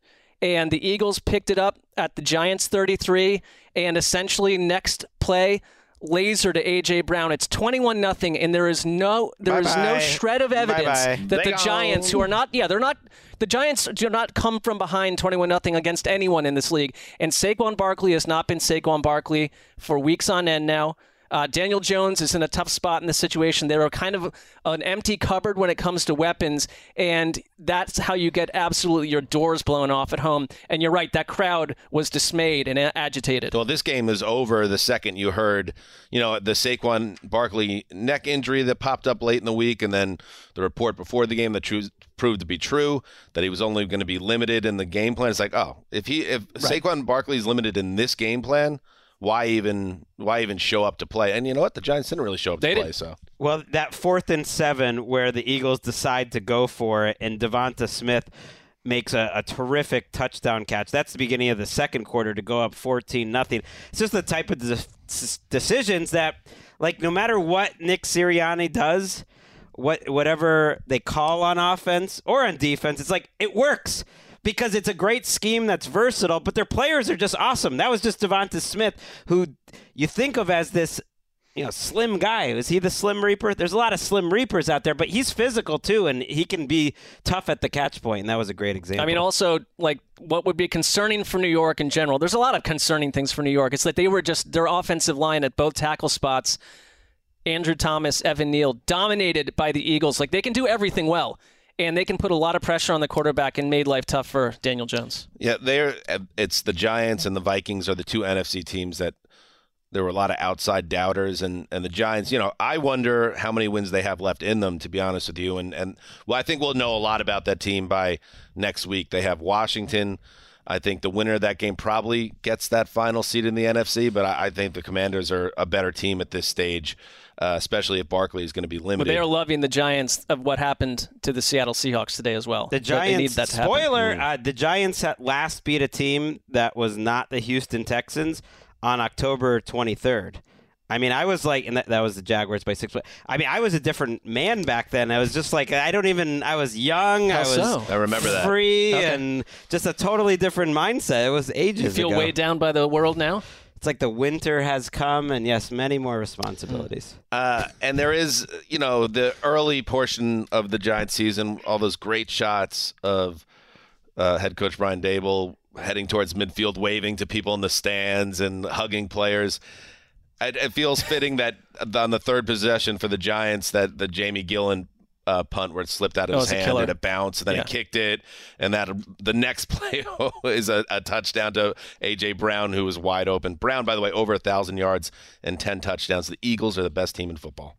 and the Eagles picked it up at the Giants 33 and essentially next play laser to AJ Brown. It's 21 nothing and there is no there is no Bye-bye. shred of evidence Bye-bye. that the They Giants who are not yeah, they're not the Giants do not come from behind 21 nothing against anyone in this league. And Saquon Barkley has not been Saquon Barkley for weeks on end now. Uh, Daniel Jones is in a tough spot in this situation. They're kind of an empty cupboard when it comes to weapons, and that's how you get absolutely your doors blown off at home. And you're right, that crowd was dismayed and agitated. Well, this game is over the second you heard, you know, the Saquon Barkley neck injury that popped up late in the week, and then the report before the game that tru- proved to be true that he was only going to be limited in the game plan. It's like, oh, if he if Saquon Barkley is limited in this game plan, why even why even show up to play? And you know what? The Giants didn't really show up to They play. didn't. So Well, that fourth and seven where the Eagles decide to go for it, and Devonta Smith makes a, a terrific touchdown catch. That's the beginning of the second quarter to go up 14 nothing. It's just the type of de- decisions that, like, no matter what Nick Sirianni does, what whatever they call on offense or on defense, it's like it works because it's a great scheme that's versatile, but their players are just awesome. That was just Devonta Smith, who you think of as this you know, slim guy. Is he the slim reaper? There's a lot of slim reapers out there, but he's physical too, and he can be tough at the catch point. and that was a great example. I mean, also, like, what would be concerning for New York in general, there's a lot of concerning things for New York. It's that they were just, their offensive line at both tackle spots, Andrew Thomas, Evan Neal, dominated by the Eagles. Like, they can do everything well, and they can put a lot of pressure on the quarterback and made life tough for Daniel Jones. yeah, they're it's the Giants and the Vikings are the two NFC teams that there were a lot of outside doubters and, and the Giants, you know, I wonder how many wins they have left in them, to be honest with you. And and well, I think we'll know a lot about that team by next week. They have Washington I think the winner of that game probably gets that final seed in the NFC, but I, I think the Commanders are a better team at this stage, uh, especially if Barkley is going to be limited. But limited. they are loving the Giants of what happened to the Seattle Seahawks today as well. The But need Giants. that to happen. spoiler: uh, the Giants at last beat a team that was not the Houston Texans on October 23rd. I mean, I was like, and that, that was the Jaguars by six. I mean, I was a different man back then. I was just like, I don't even. I was young. How I was so? I remember that. free Okay. and just a totally different mindset. It was ages You feel ago. weighed down by the world now? It's like the winter has come, and yes, many more responsibilities. Uh, and there is, you know, the early portion of the Giants season, all those great shots of uh, head coach Brian Daboll heading towards midfield, waving to people in the stands and hugging players. It, it feels fitting that on the third possession for the Giants, that the Jamie Gillan uh, punt where it slipped out of Oh, his it's a hand and it bounced, and then Yeah. he kicked it, and that the next play is a, a touchdown to AJ Brown, who was wide open. Brown, by the way, over a thousand yards and ten touchdowns. The Eagles are the best team in football.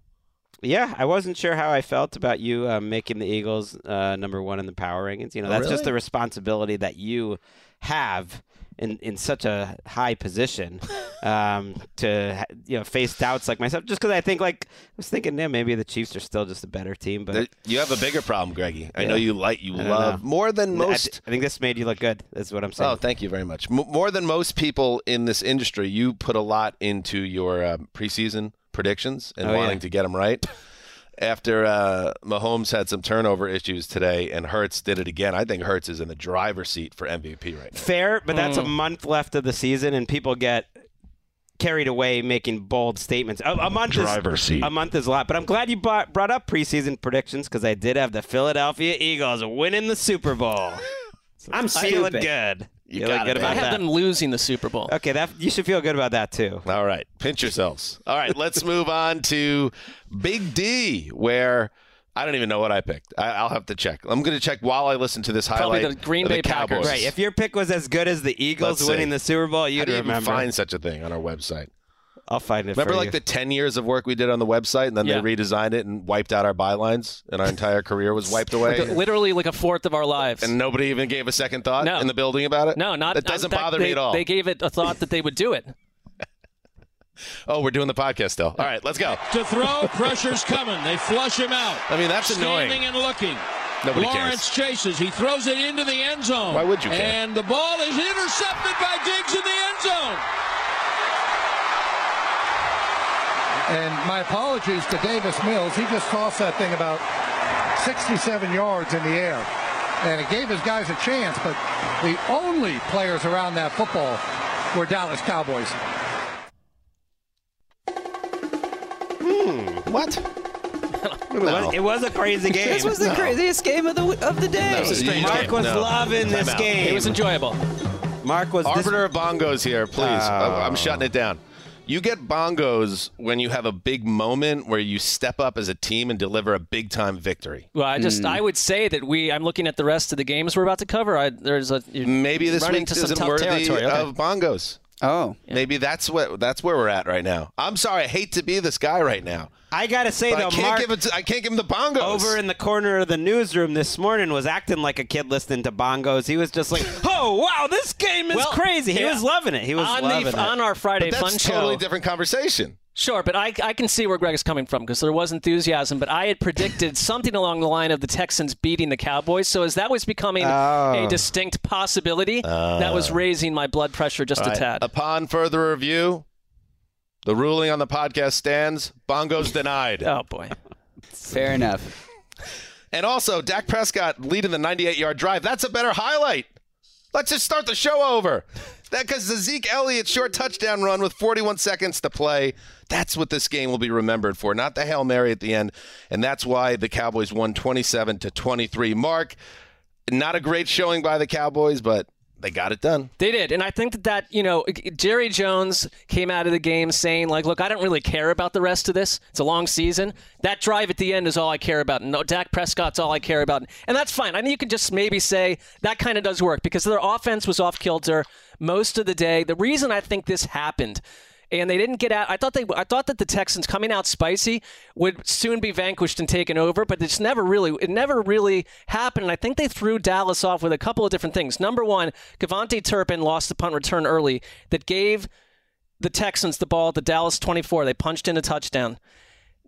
Yeah, I wasn't sure how I felt about you uh, making the Eagles uh, number one in the power rankings. You know, Oh, that's just the responsibility that you have in in such a high position um, to you know face doubts like myself. Just because I think like I was thinking, yeah, maybe the Chiefs are still just a better team, but You have a bigger problem, Greggy. I Yeah. know you like you love know. more than most. th- I think this made you look good. That's what I'm saying. Oh, thank you very much. M- more than most people in this industry, you put a lot into your um, preseason predictions and Oh, yeah. wanting to get them right. After uh, Mahomes had some turnover issues today, and Hurts did it again, I think Hurts is in the driver's seat for MVP right now. Fair, but that's a Mm. month left of the season, and people get carried away making bold statements. A, a month Driver's is seat. a month is a lot, but I'm glad you brought, brought up preseason predictions because I did have the Philadelphia Eagles winning the Super Bowl. I'm feeling good. You got good about I have that. them losing the Super Bowl. Okay, that you should feel good about that too. All right, pinch yourselves. All right, let's move on to Big D, where I don't even know what I picked. I, I'll have to check. I'm going to check while I listen to this Probably highlight. the Green Bay Packers. Cowboys. Right, if your pick was as good as the Eagles Let's winning see. the Super Bowl, you'd do you even remember. find such a thing on our website? I'll find it. Remember, for like you. the ten years of work we did on the website, and then Yeah. they redesigned it and wiped out our bylines, and our entire career was wiped away. Like a- literally like a fourth of our lives. and nobody even gave a second thought No. in the building about it. no, not that doesn't bother they, me at all. They gave it a thought that they would do it. oh, we're doing the podcast still. All right, let's go. to throw. Pressure's coming. They flush him out. I mean, that's Standing annoying. and looking. Nobody Lawrence cares. chases. He throws it into the end zone. Why would you care? And the ball is intercepted by Diggs in the end zone. And my apologies to Davis Mills. He just tossed that thing about 67 yards in the air. And it gave his guys a chance, but the only players around that football were Dallas Cowboys. Hmm, what? It was- It was a crazy game. This was the No. craziest game of the of the day. That was Mark game. was No. loving this Time out. game. It was enjoyable. Mark was this- Arbiter of bongos here, please. Oh. I'm shutting it down. You get bongos when you have a big moment where you step up as a team and deliver a big time victory. Well, I just hmm. I would say that we. I'm looking at the rest of the games we're about to cover. I, there's a Maybe this running week some isn't worthy territory. Okay. of bongos. Oh, Maybe that's what that's where we're at right now. I'm sorry, I hate to be this guy right now. I gotta say But I can't Mark give it. To, I can't give him the bongos. over in the corner of the newsroom this morning was acting like a kid listening to bongos. He was just like, "Oh wow, this game is Well, crazy." He yeah. was loving it. He was on loving the, it. on our Friday but that's fun totally show. different conversation. Sure, but I, I can see where Greg is coming from because there was enthusiasm, but I had predicted something along the line of the Texans beating the Cowboys. So as that was becoming Oh. a distinct possibility, that was uh. raising my blood pressure just All a right, tad. Upon further review, the ruling on the podcast stands. Bongos denied. oh boy. fair enough. And also, Dak Prescott leading the 98 yard drive. That's a better highlight. Let's just start the show over. That because the Zeke Elliott short touchdown run with 41 seconds to play. That's what this game will be remembered for, not the Hail Mary at the end. And that's why the Cowboys won 27 to 23. Mark, not a great showing by the Cowboys, but they got it done. They did, and I think that that you know Jerry Jones came out of the game saying like, "Look, I don't really care about the rest of this. It's a long season. That drive at the end is all I care about. No, Dak Prescott's all I care about, and that's fine. I think you can just maybe say that kind of does work because their offense was off kilter most of the day. The reason I think this happened and they didn't get out. I thought they, I thought that the Texans coming out spicy would soon be vanquished and taken over, but it's never really, it never really happened. And I think they threw Dallas off with a couple of different things. Number one, Devontae Turpin lost the punt return early that gave the Texans the ball at the Dallas 24. They punched in a touchdown.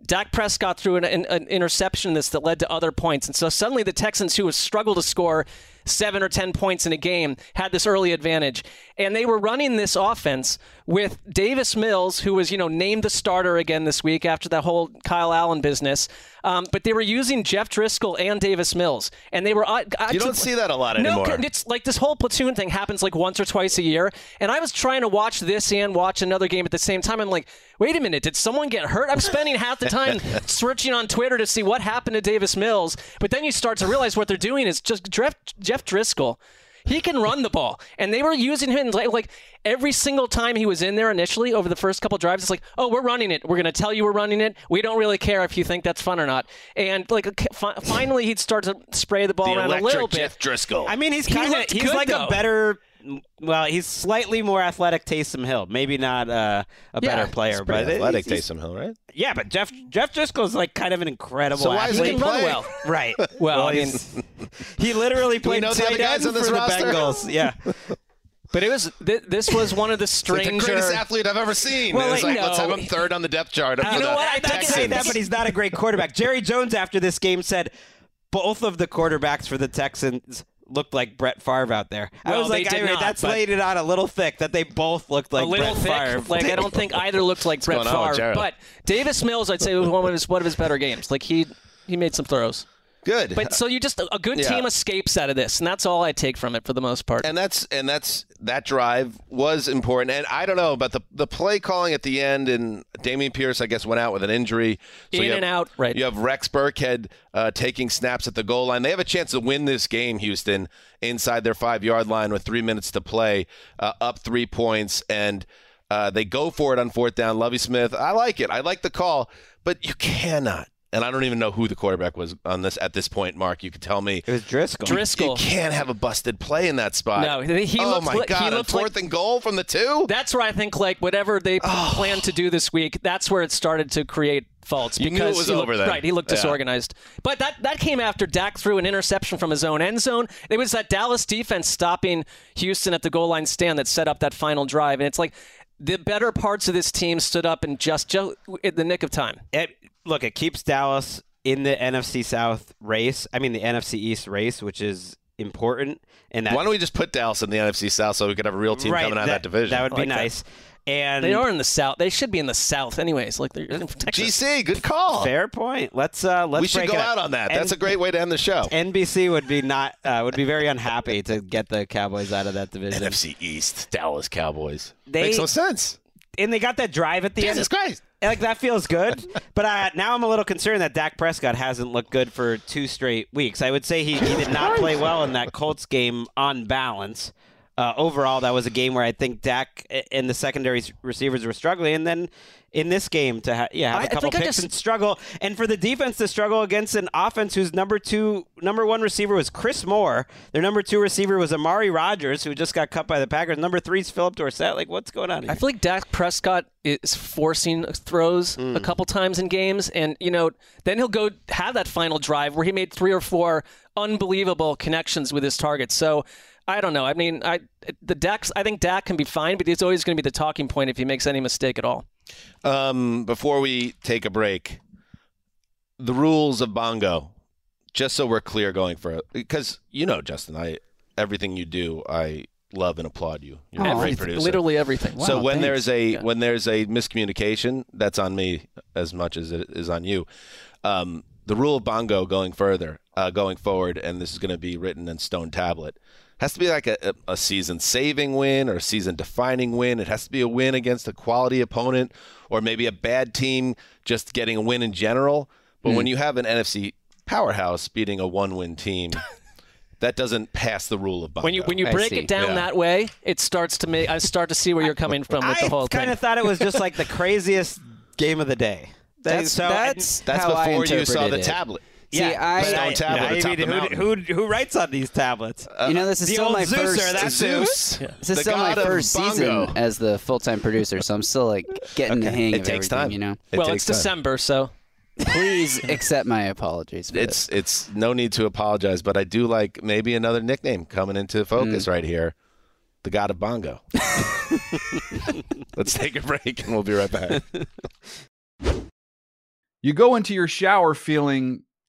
Dak Prescott threw an, an, an, interception in this that led to other points. And so suddenly the Texans, who have struggled to score seven or 10 points in a game, had this early advantage. And they were running this offense with Davis Mills, who was, you know, named the starter again this week after that whole Kyle Allen business. Um, but they were using Jeff Driskel and Davis Mills. And they were. Uh, you don't see that a lot anymore. no, it's like this whole platoon thing happens like once or twice a year. And I was trying to watch this and watch another game at the same time. I'm like, wait a minute, did someone get hurt? I'm spending half the time searching on Twitter to see what happened to Davis Mills. But then you start to realize what they're doing is just Jeff, Jeff Driskel. He can run the ball, and they were using him like, like every single time he was in there initially over the first couple drives. It's like, oh, we're running it. We're going to tell you we're running it. We don't really care if you think that's fun or not. And like fi- finally, he'd start to spray the ball the around a little bit. Jeff Driskel. I mean, he's He kind of looked he's good, like though. a better. Well, he's slightly more athletic Taysom Hill. Maybe not uh, a Yeah, better player, he's pretty but it- athletic he's- Taysom Hill, right? Yeah, but Jeff Jeff Driskel's like kind of an incredible. So why athlete. he He can run well. Right. Well, I he's- he literally Do we played know the tight other guys end on this for the roster? Bengals. Yeah. But it was th- this was one of the It's like the greatest athlete I've ever seen. Well, And it's like, like, let's have him third on the depth chart. You know what? I think Texans. say that, but he's not a great quarterback. Jerry Jones after this game said both of the quarterbacks for the Texans looked like Brett Favre out there. I Well, was like, did I mean, not, that's but- laid it on a little thick that they both looked like a little Brett thick. Favre. Like I don't think either looked like Brett going Favre. But Davis Mills, I'd say was one of his one of his better games. Like he he made some throws. Good. But so you just a good Yeah. team escapes out of this, and that's all I take from it for the most part. and that's and that's that drive was important. And I don't know about the the play calling at the end. And Dameon Pierce, I guess, went out with an injury. In you have, and out, right. You have Rex Burkhead uh, taking snaps at the goal line. They have a chance to win this game, Houston, inside their five yard line with three minutes to play, uh, up three points, and uh, they go for it on fourth down. Lovie Smith, I like it. I like the call, but you cannot. And I don't even know who the quarterback was on this at this point. Mark, you could tell me. It was Driskel. Driskel. You can't have a busted play in that spot. No, he he oh looked my li- god! he on fourth like- and goal from the two. That's where I think like whatever they oh. plan to do this week, that's where it started to create faults You because knew it was he looked, over then. right, he looked Yeah. disorganized. But that that came after Dak threw an interception from his own end zone. It was that Dallas defense stopping Houston at the goal line stand that set up that final drive, and it's like the better parts of this team stood up in just, just in the nick of time. It, look, it keeps Dallas in the NFC South race. I mean, the NFC East race, which is important. And that, Why don't we just put Dallas in the NFC South so we could have a real team right, coming out of that division? That would I be like that. nice. And They are in the south. They should be in the south, anyways. Like they're in Texas. GC, good call. Fair point. Let's uh, let's we should break go out on that. That's a great way to end the show. NBC would be not uh, would be very unhappy to get the Cowboys out of that division. NFC East, Dallas Cowboys. They- Makes no sense. and they got that drive at the Jesus end. Jesus Christ. Like that feels good, but uh, now I'm a little concerned that Dak Prescott hasn't looked good for two straight weeks. I would say he, he did not play well in that Colts game on balance. Uh, overall, that was a game where I think Dak and the secondary receivers were struggling, and then in this game to ha- yeah have I- a couple picks just- and struggle, and for the defense to struggle against an offense whose number two, number one receiver was Chris Moore, their number two receiver was Amari Rogers, who just got cut by the Packers. Number three is Philip Dorsett. Like, what's going on? Here? I feel like Dak Prescott is forcing throws Hmm. a couple times in games, and you know, then he'll go have that final drive where he made three or four unbelievable connections with his targets. So I don't know. I mean, I the Dak. I think Dak can be fine, but he's always going to be the talking point if he makes any mistake at all. Um, before we take a break, the rules of bongo, just so we're clear going for it, because you know, Justin, I everything you do, I love and applaud you. You're a great producer. literally everything. so when thanks. there's a Yeah. when there's a miscommunication, that's on me as much as it is on you. Um, the rule of bongo going further, uh, going forward, and this is going to be written in stone tablet. Has to be like a, a, a season saving win or a season defining win. It has to be a win against a quality opponent or maybe a bad team just getting a win in general. But Hmm. when you have an NFC powerhouse beating a one win team, that doesn't pass the rule of bongo. When you when you break it down Yeah. that way, it starts to make. I start to see where you're coming from with the I whole thing. I kind of thought it was just like the craziest game of the day. That's- so- that's That's how I before you saw interpreted the it. tablet. See, I, Stone tablet I mean, who, who, who writes on these tablets? you know, this is still my Zeuser, first. that's Zeus. This is The still my first season as the full-time producer, so I'm still like getting the hang It of takes everything. time. You know, It well, it's time. December, so please accept my apologies. For It's it's no need to apologize, but I do like maybe another nickname coming into Mm. focus right here. The God of Bongo. Let's take a break and we'll be right back. You go into your shower feeling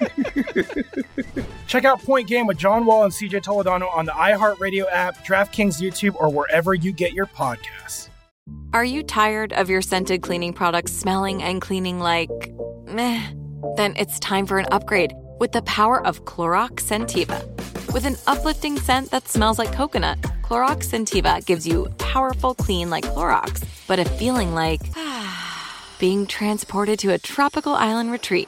Check out Point Game with John Wall and CJ Toledano on the iHeartRadio app, DraftKings YouTube, or wherever you get your podcasts. Are you tired of your scented cleaning products smelling and cleaning like meh? Then it's time for an upgrade with the power of Clorox Scentiva. With an uplifting scent that smells like coconut, Clorox Scentiva gives you powerful clean like Clorox, but a feeling like being transported to a tropical island retreat.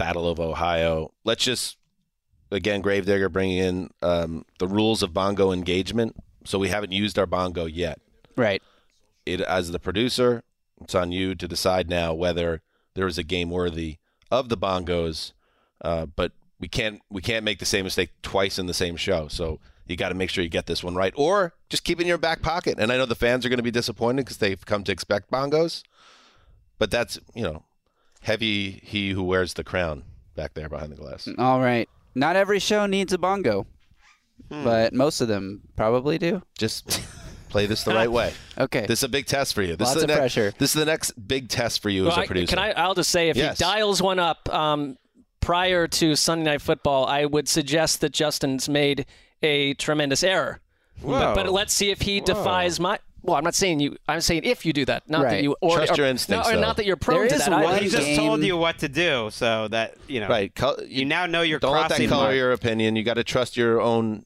Battle of Ohio, let's just again Gravedigger bringing in um, the rules of bongo engagement. So we haven't used our bongo yet. right. It as the producer, it's on you to decide now whether there is a game worthy of the bongos. Uh, but we can't we can't make the same mistake twice in the same show. So you got to make sure you get this one right, or just keep it in your back pocket. And I know the fans are going to be disappointed because they've come to expect bongos, but that's you know, heavy he who wears the crown back there behind the glass. All right. Not every show needs a bongo, Hmm. but most of them probably do. Just play this the right way. Okay. This is a big test for you. This Lots is the of next, pressure. This is the next big test for you Well, as a producer. can I? I'll just say if Yes. he dials one up um, prior to Sunday Night Football, I would suggest that Justin's made a tremendous error. But, but let's see if he defies my. Well, I'm not saying you. I'm saying if you do that, not that you. Or, Trust or- your instincts, No, or though. not that you're prone There to that. I- one He just game- told you what to do, so that you know. right. Col- You now know you're Don't let that color mark. your opinion. You got to trust your own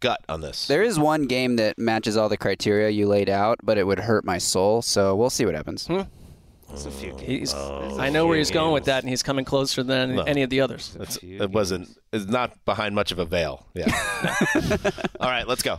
gut on this. There is one game that matches all the criteria you laid out, but it would hurt my soul. So we'll see what happens. Hmm? It's a few He's, Oh, I know where he's going with that, and he's coming closer than No. any of the others. It's, it wasn't. It's not behind much of a veil. Yeah. All right, let's go.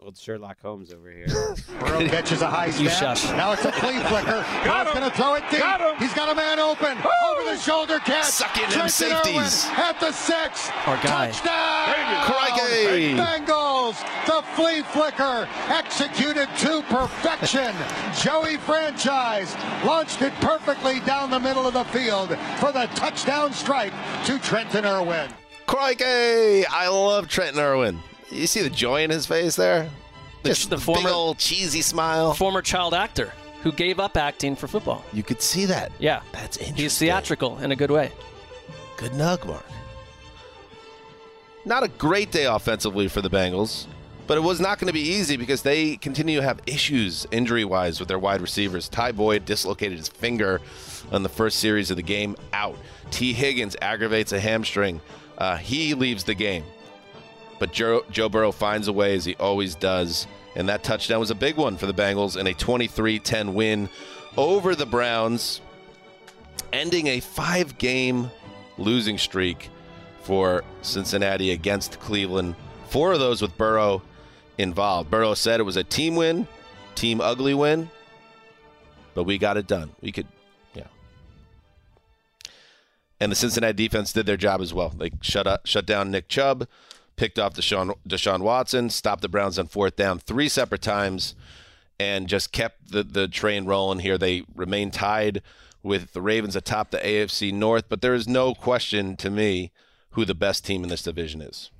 Old Sherlock Holmes over here. Burrow catches a high You snap. shush. Now it's a flea flicker. Burrow's going to throw it deep. He's got a man open. Over the shoulder catch. Suck in them Trenton Irwin safeties. at the six. Our guy. Touchdown! Crikey. Bengals. The flea flicker executed to perfection. Joey franchise launched it perfectly down the middle of the field for the touchdown strike to Trenton Irwin. Crikey! I love Trenton Irwin. You see the joy in his face there? The- Just the the former- big old cheesy smile. Former child actor who gave up acting for football. You could see that. Yeah, That's interesting. he's theatrical in a good way. Good nug, Mark. Not a great day offensively for the Bengals. But it was not going to be easy because they continue to have issues injury wise with their wide receivers. Ty Boyd dislocated his finger on the first series of the game, out. Tee Higgins aggravates a hamstring. Uh, he leaves the game. But Joe, Joe Burrow finds a way, as he always does. And that touchdown was a big one for the Bengals in a 23 10 win over the Browns, ending a five game losing streak for Cincinnati against Cleveland. Four of those with Burrow involved. Burrow said it was a team win, team ugly win, but we got it done. We could, yeah. And the Cincinnati defense did their job as well. They shut up, shut down Nick Chubb, picked off Deshaun, Deshaun Watson, stopped the Browns on fourth down three separate times, and just kept the, the train rolling here. They remain tied with the Ravens atop the AFC North, but there is no question to me who the best team in this division is.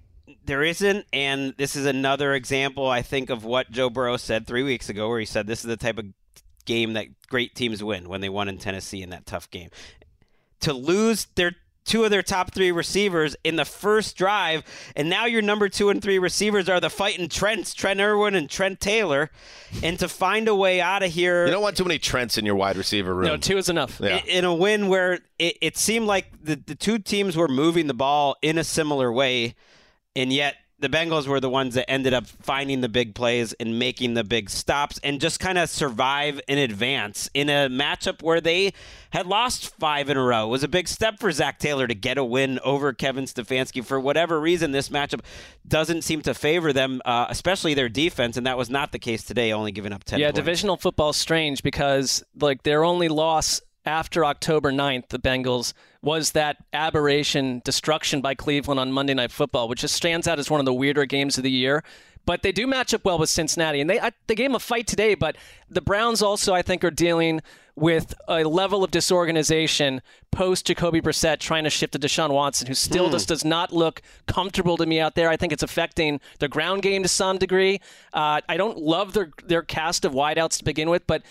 There isn't, and this is another example, I think, of what Joe Burrow said three weeks ago, where he said this is the type of game that great teams win when they won in Tennessee in that tough game. To lose their two of their top three receivers in the first drive, and now your number two and three receivers are the fighting Trents, Trent Irwin and Trent Taylor, and to find a way out of here. You don't want too many Trents in your wide receiver room. No, two is enough. Yeah. in a win where it, it seemed like the, the two teams were moving the ball in a similar way, and yet the Bengals were the ones that ended up finding the big plays and making the big stops and just kind of survive in advance in a matchup where they had lost five in a row. It was a big step for Zac Taylor to get a win over Kevin Stefanski. For whatever reason, this matchup doesn't seem to favor them, uh, especially their defense, and that was not the case today, only giving up 10 yeah, points. divisional football's strange because like their only loss after October 9th, the Bengals, was that aberration destruction by Cleveland on Monday Night Football, which just stands out as one of the weirder games of the year. But they do match up well with Cincinnati, and they I, they gave them a fight today. But the Browns also, I think, are dealing with a level of disorganization post Jacoby Brissett trying to shift to Deshaun Watson, who still Hmm. just does not look comfortable to me out there. I think it's affecting their ground game to some degree. Uh, I don't love their their cast of wideouts to begin with, but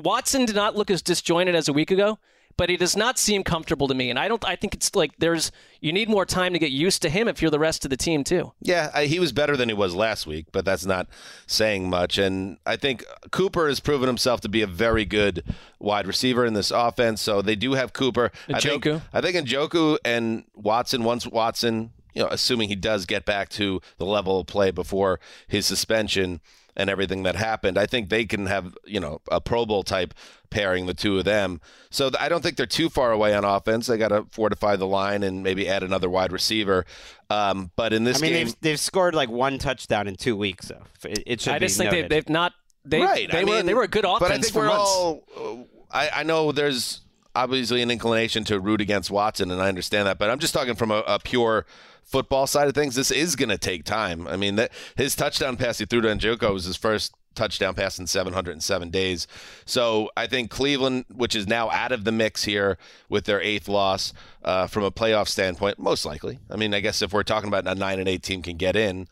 Watson did not look as disjointed as a week ago, but he does not seem comfortable to me. And I don't. I think it's like there's you need more time to get used to him if you're the rest of the team too. Yeah, I, he was better than he was last week, but that's not saying much. And I think Cooper has proven himself to be a very good wide receiver in this offense. So they do have Cooper. I think, Njoku. I think Njoku and Watson. Once Watson, you know, assuming he does get back to the level of play before his suspension and everything that happened, I think they can have you know a Pro Bowl type pairing the two of them. So I don't think they're too far away on offense. They got to fortify the line and maybe add another wide receiver. Um, but in this I mean, game, they've, they've scored like one touchdown in two weeks, so It, it should I be just think they, noted. they've not. They right. they I were mean, they were a good offense But I think for we're months. all. uh, I, I know there's obviously an inclination to root against Watson, and I understand that. But I'm just talking from a, a pure football side of things. This is going to take time. I mean, that his touchdown pass he threw to Njoku was his first touchdown pass in 707 days. So I think Cleveland, which is now out of the mix here with their eighth loss uh, from a playoff standpoint, most likely. I mean, I guess if we're talking about a nine and eight team can get in,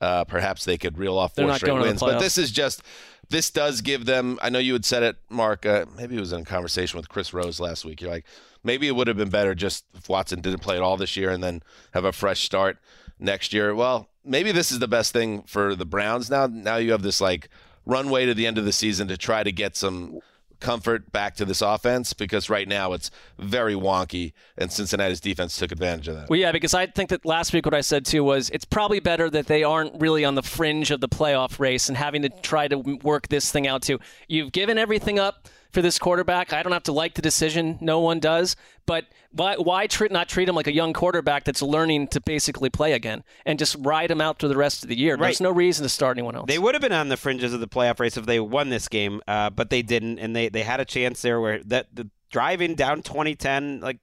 uh, perhaps they could reel off four straight going to the wins. But this is just this does give them. I know you had said it, Mark. Uh, maybe it was in a conversation with Chris Rose last week. You're like, maybe it would have been better just if Watson didn't play at all this year and then have a fresh start next year. Well, maybe this is the best thing for the Browns now. Now you have this like runway to the end of the season to try to get some comfort back to this offense because right now it's very wonky and Cincinnati's defense took advantage of that. Well, yeah, because I think that last week what I said too was it's probably better that they aren't really on the fringe of the playoff race and having to try to work this thing out too. You've given everything up for this quarterback. I don't have to like the decision. No one does. But why, why treat, not treat him like a young quarterback that's learning to basically play again and just ride him out through the rest of the year? There's no reason to start anyone else. They would have been on the fringes of the playoff race if they won this game, uh, but they didn't, and they, they had a chance there where that the driving down 2010, like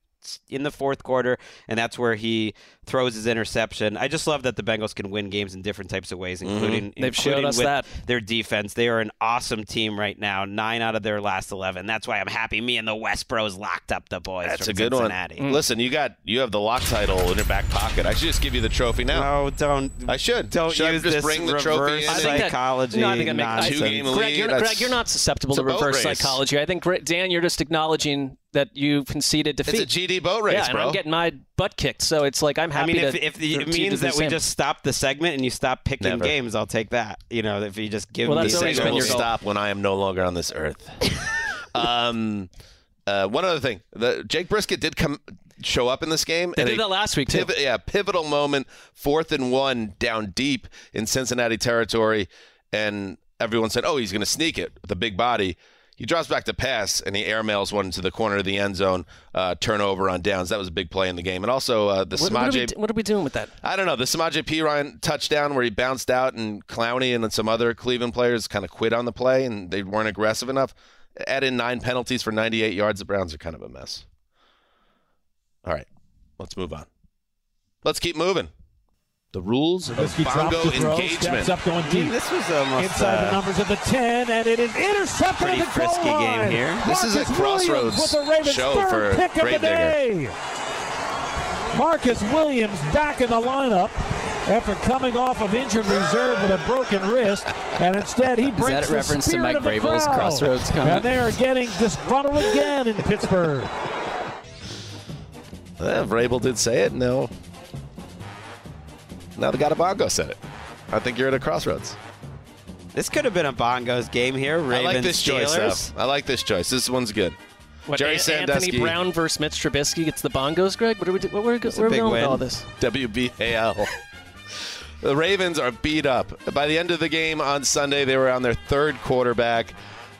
in the fourth quarter, and that's where he throws his interception. I just love that the Bengals can win games in different types of ways, mm-hmm. including They've showed us with that. their defense. They are an awesome team right now. Nine out of their last eleven. That's why I'm happy. Me and the West Bros locked up the boys. That's from a good Cincinnati. one. Listen, you got you have the lock title in your back pocket. I should just give you the trophy now. No, don't. I should. Don't should use I just this bring the trophy in? I think that- psychology. No, I think I make Two-game Greg, lead, you're, Greg, you're not susceptible to reverse race. psychology. I think Dan, you're just acknowledging that you conceded defeat. It's a GD boat race, yeah, and bro. I'm getting my butt kicked. So it's like I'm happy. I mean, if, to. if the, it means that we just stop the segment and you stop picking Never. games, I'll take that. You know, if you just give Well, me that's These always things been will stop when I am no longer on this earth. um, uh, one other thing, the Jacoby Brissett did come show up in this game. They at did a that last week, too. yeah, pivotal moment, fourth and one down deep in Cincinnati territory, and everyone said, "Oh, he's going to sneak it with a big body." He drops back to pass and he airmails one into the corner of the end zone. Uh, turnover on downs. That was a big play in the game. And also uh, the what, what, are we, what are we doing with that? I don't know. The Samaje Perine touchdown where he bounced out and Clowney and some other Cleveland players kind of quit on the play and they weren't aggressive enough. Add in nine penalties for 98 yards. The Browns are kind of a mess. All right, let's move on. Let's keep moving. The rules of Trubisky drops bongo to throw, engagement. steps up going deep. This was almost Inside the uh, numbers of the 10, and it is intercepted Pretty at the goal frisky game line. here. This is a crossroads with the Ravens' show third for pick of the day. Marcus Williams back in the lineup after coming off of injured reserve with a broken wrist, and instead he brings this is that a the reference to spirit Mike of the Vrabel's crowd. Crossroads comment? And they are getting disgruntled again in Pittsburgh. Uh, Vrabel did say it. No. Now the guy at bongo said it. I think you're at a crossroads. This could have been a bongos game here. Ravens I like this Steelers. choice, though. I like this choice. This one's good. What, Jerry An- Sandusky. Anthony Brown versus Mitch Trubisky gets the bongos, Greg. What are we? Do- what were we, a where are we big going win. with all this? WBAL. the Ravens are beat up. By the end of the game on Sunday, they were on their third quarterback,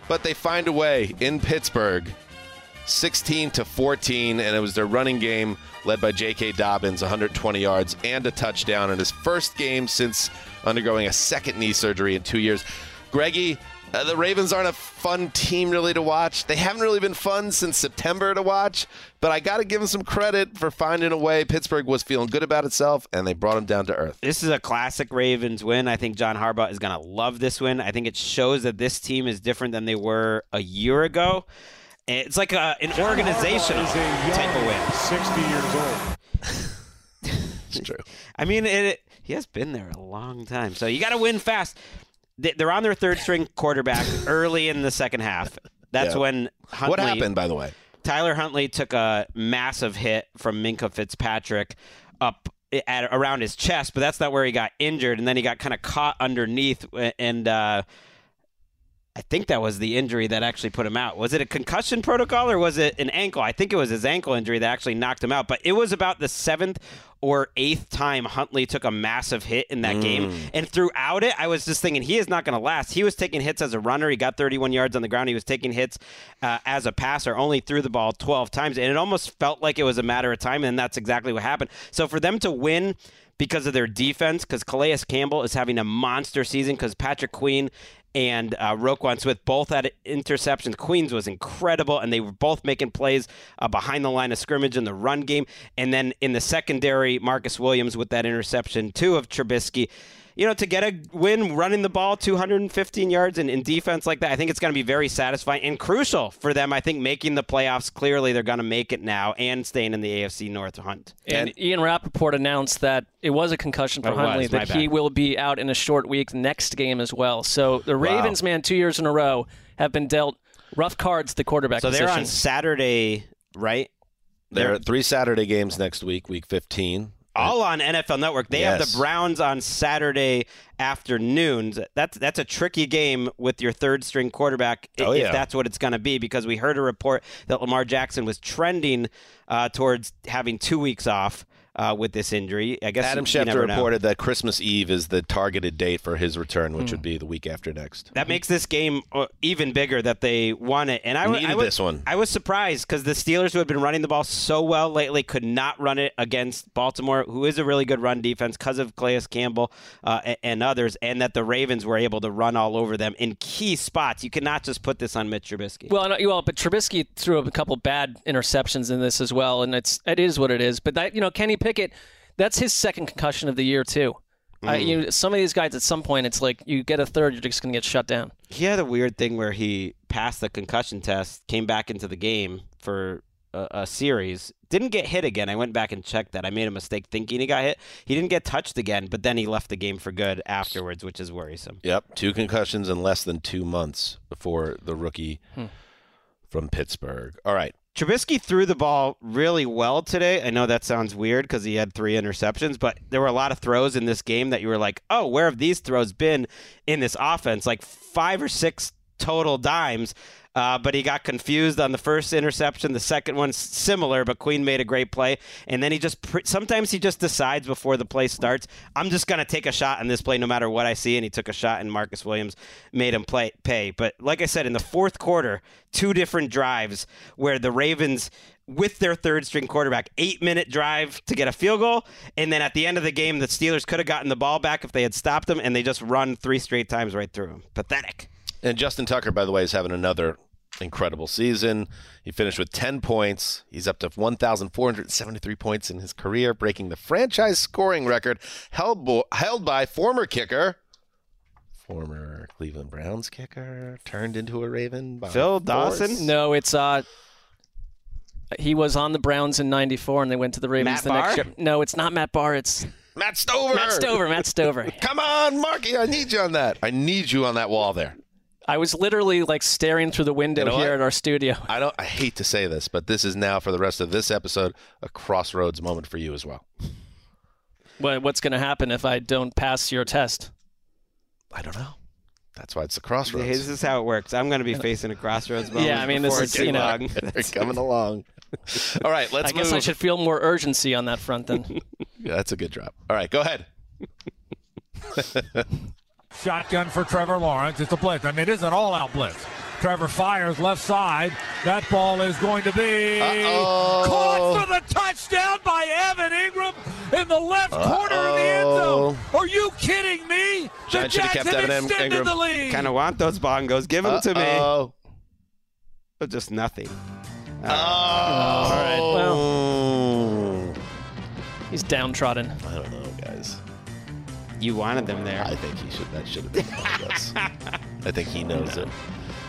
but they find a way in Pittsburgh, 16 to 14, and it was their running game led by J.K. Dobbins, 120 yards and a touchdown in his first game since undergoing a second knee surgery in two years. Greggy, uh, the Ravens aren't a fun team really to watch. They haven't really been fun since September to watch, but I got to give them some credit for finding a way. Pittsburgh was feeling good about itself, and they brought them down to earth. This is a classic Ravens win. I think John Harbaugh is going to love this win. I think it shows that this team is different than they were a year ago. It's like a, an organizational type of win. 60 years old. It's true. I mean, it, he has been there a long time. So you got to win fast. They- They're on their third string quarterback early in the second half. That's Yeah. when Huntley, What happened, by the way? Tyler Huntley took a massive hit from Minkah Fitzpatrick up at around his chest, but that's not where he got injured. And then he got kind of caught underneath, and uh, I think that was the injury that actually put him out. Was it a concussion protocol or was it an ankle? I think it was his ankle injury that actually knocked him out. But it was about the seventh or eighth time Huntley took a massive hit in that game. And throughout it, I was just thinking he is not going to last. He was taking hits as a runner. He got 31 yards on the ground. He was taking hits uh, as a passer, only threw the ball 12 times. And it almost felt like it was a matter of time. And that's exactly what happened. So for them to win, because of their defense, because Calais Campbell is having a monster season, because Patrick Queen and uh, Roquan Smith both had interceptions. Queens was incredible, and they were both making plays uh, behind the line of scrimmage in the run game. And then in the secondary, Marcus Williams with that interception, too, of Trubisky. You know, to get a win running the ball 215 yards in, in defense like that, I think it's going to be very satisfying and crucial for them. I think making the playoffs, clearly they're going to make it now and staying in the AFC North hunt. And, Ian Rapoport announced that it was a concussion for It was, Huntley, my that he will be out in a short week next game as well. So the Ravens, man, two years in a row have been dealt rough cards the quarterback So they're on Saturday, right? There are three Saturday games next week, week 15. All on NFL Network. They have the Browns on Saturday afternoons. That's that's a tricky game with your third string quarterback Oh, if yeah. that's what it's going to be because we heard a report that Lamar Jackson was trending uh, towards having two weeks off uh, with this injury. I guess Adam you- you Schefter never know. reported that Christmas Eve is the targeted date for his return, which Hmm. would be the week after next. That makes this game uh, even bigger that they won it. And I, w- Needed I was, this one. I was surprised because the Steelers, who have been running the ball so well lately, could not run it against Baltimore, who is a really good run defense because of Calais Campbell uh, a- and others, and that the Ravens were able to run all over them in key spots. You cannot just put this on Mitch Trubisky. Well, no, you well, but Trubisky threw a couple bad interceptions in this as well, and it's it is what it is. But that you know, Kenny Pickett, that's his second concussion of the year too. Mm. you know, some of these guys at some point, it's like you get a third, you're just going to get shut down. he had a weird thing where he passed the concussion test, came back into the game for a, a series, didn't get hit again. I went back and checked that. I made a mistake thinking he got hit. He didn't get touched again, but then he left the game for good afterwards, which is worrisome. Yep, two concussions in less than two months before the rookie Hmm. from Pittsburgh. All right, Trubisky threw the ball really well today. I know that sounds weird because he had three interceptions, but there were a lot of throws in this game that you were like, oh, where have these throws been in this offense? Like five or six total dimes. Uh, but he got confused on the first interception. The second one's similar, but Queen made a great play. And then he just pre- sometimes he just decides before the play starts, I'm just gonna take a shot in this play no matter what I see. And he took a shot, and Marcus Williams made him play pay. But like I said, in the fourth quarter, two different drives where the Ravens with their third string quarterback, eight minute drive to get a field goal. And then at the end of the game, the Steelers could have gotten the ball back if they had stopped them, and they just run three straight times right through them. Pathetic. And Justin Tucker, by the way, is having another incredible season. He finished with 10 points. He's up to 1,473 points in his career, breaking the franchise scoring record held, bo- held by former kicker, former Cleveland Browns kicker, turned into a Raven. By Phil force. Dawson? No, it's uh he was on the Browns in 94 and they went to the Ravens Matt the next Bahr? year. No, it's not Matt Bahr, it's Matt Stover. Matt Stover, Matt Stover. Come on, Marky, I need you on that. I need you on that wall there. I was literally like staring through the window You know here what? at our studio. I don't. I hate to say this, but this is now for the rest of this episode a crossroads moment for you as well. What, what's going to happen if I don't pass your test? I don't know. That's why it's a crossroads. This is how it works. I'm going to be facing a crossroads moment. Yeah, I mean, this is, you know- They're coming along. All right, let's I guess. I should feel more urgency on that front then. Yeah, that's a good drop. All right, go ahead. Shotgun for Trevor Lawrence. It's a blitz. I mean, it is an all-out blitz. Trevor fires left side. That ball is going to be caught for the touchdown by Evan Engram in the left corner of the end zone. Are you kidding me? The Giants should've kept Evan extended Engram. the lead. Kind of want those bongos. Give them to me. Uh-oh. But just nothing. Oh. Uh, All right. Well, he's downtrodden. I don't know, guys. You wanted them there. I think he should. That should have been one us. I think he knows it.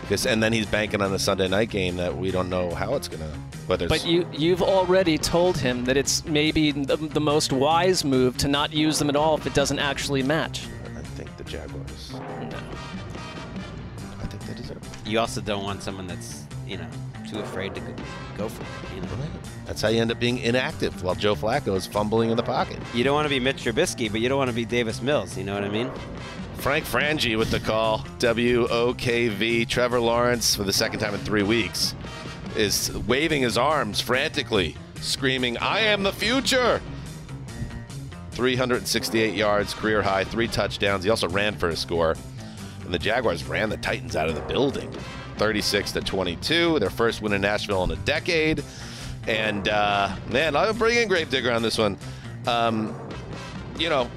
Because, and then he's banking on a Sunday night game that we don't know how it's gonna. Whether it's, But you you've already told him that it's maybe the, the most wise move to not use them at all if it doesn't actually match. I think the Jaguars. No. I think they deserve. it. You also don't want someone that's, you know, too afraid to go, go for it. You, know? That's how you end up being inactive while Joe Flacco is fumbling in the pocket. you don't want to be Mitch Trubisky, but you don't want to be Davis Mills. You know what I mean? Frank Frangie with the call. WOKV. Trevor Lawrence, for the second time in three weeks, is waving his arms frantically, screaming, I am the future. 368 yards, career high, three touchdowns. He also ran for a score. And the Jaguars ran the Titans out of the building 36 to 22, their first win in Nashville in a decade. And uh, man, I'll bring in Gravedigger on this one. Um, you know,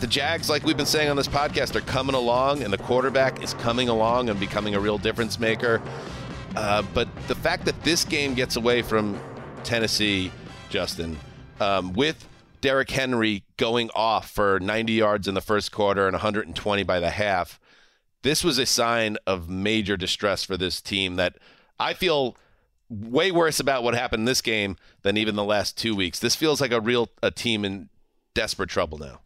the Jags, like we've been saying on this podcast, are coming along, and the quarterback is coming along and becoming a real difference maker. Uh, but the fact that this game gets away from Tennessee, Justin, um, with Derrick Henry going off for 90 yards in the first quarter and 120 by the half, this was a sign of major distress for this team that I feel way worse about what happened in this game than even the last two weeks. This feels like a real a team in desperate trouble now.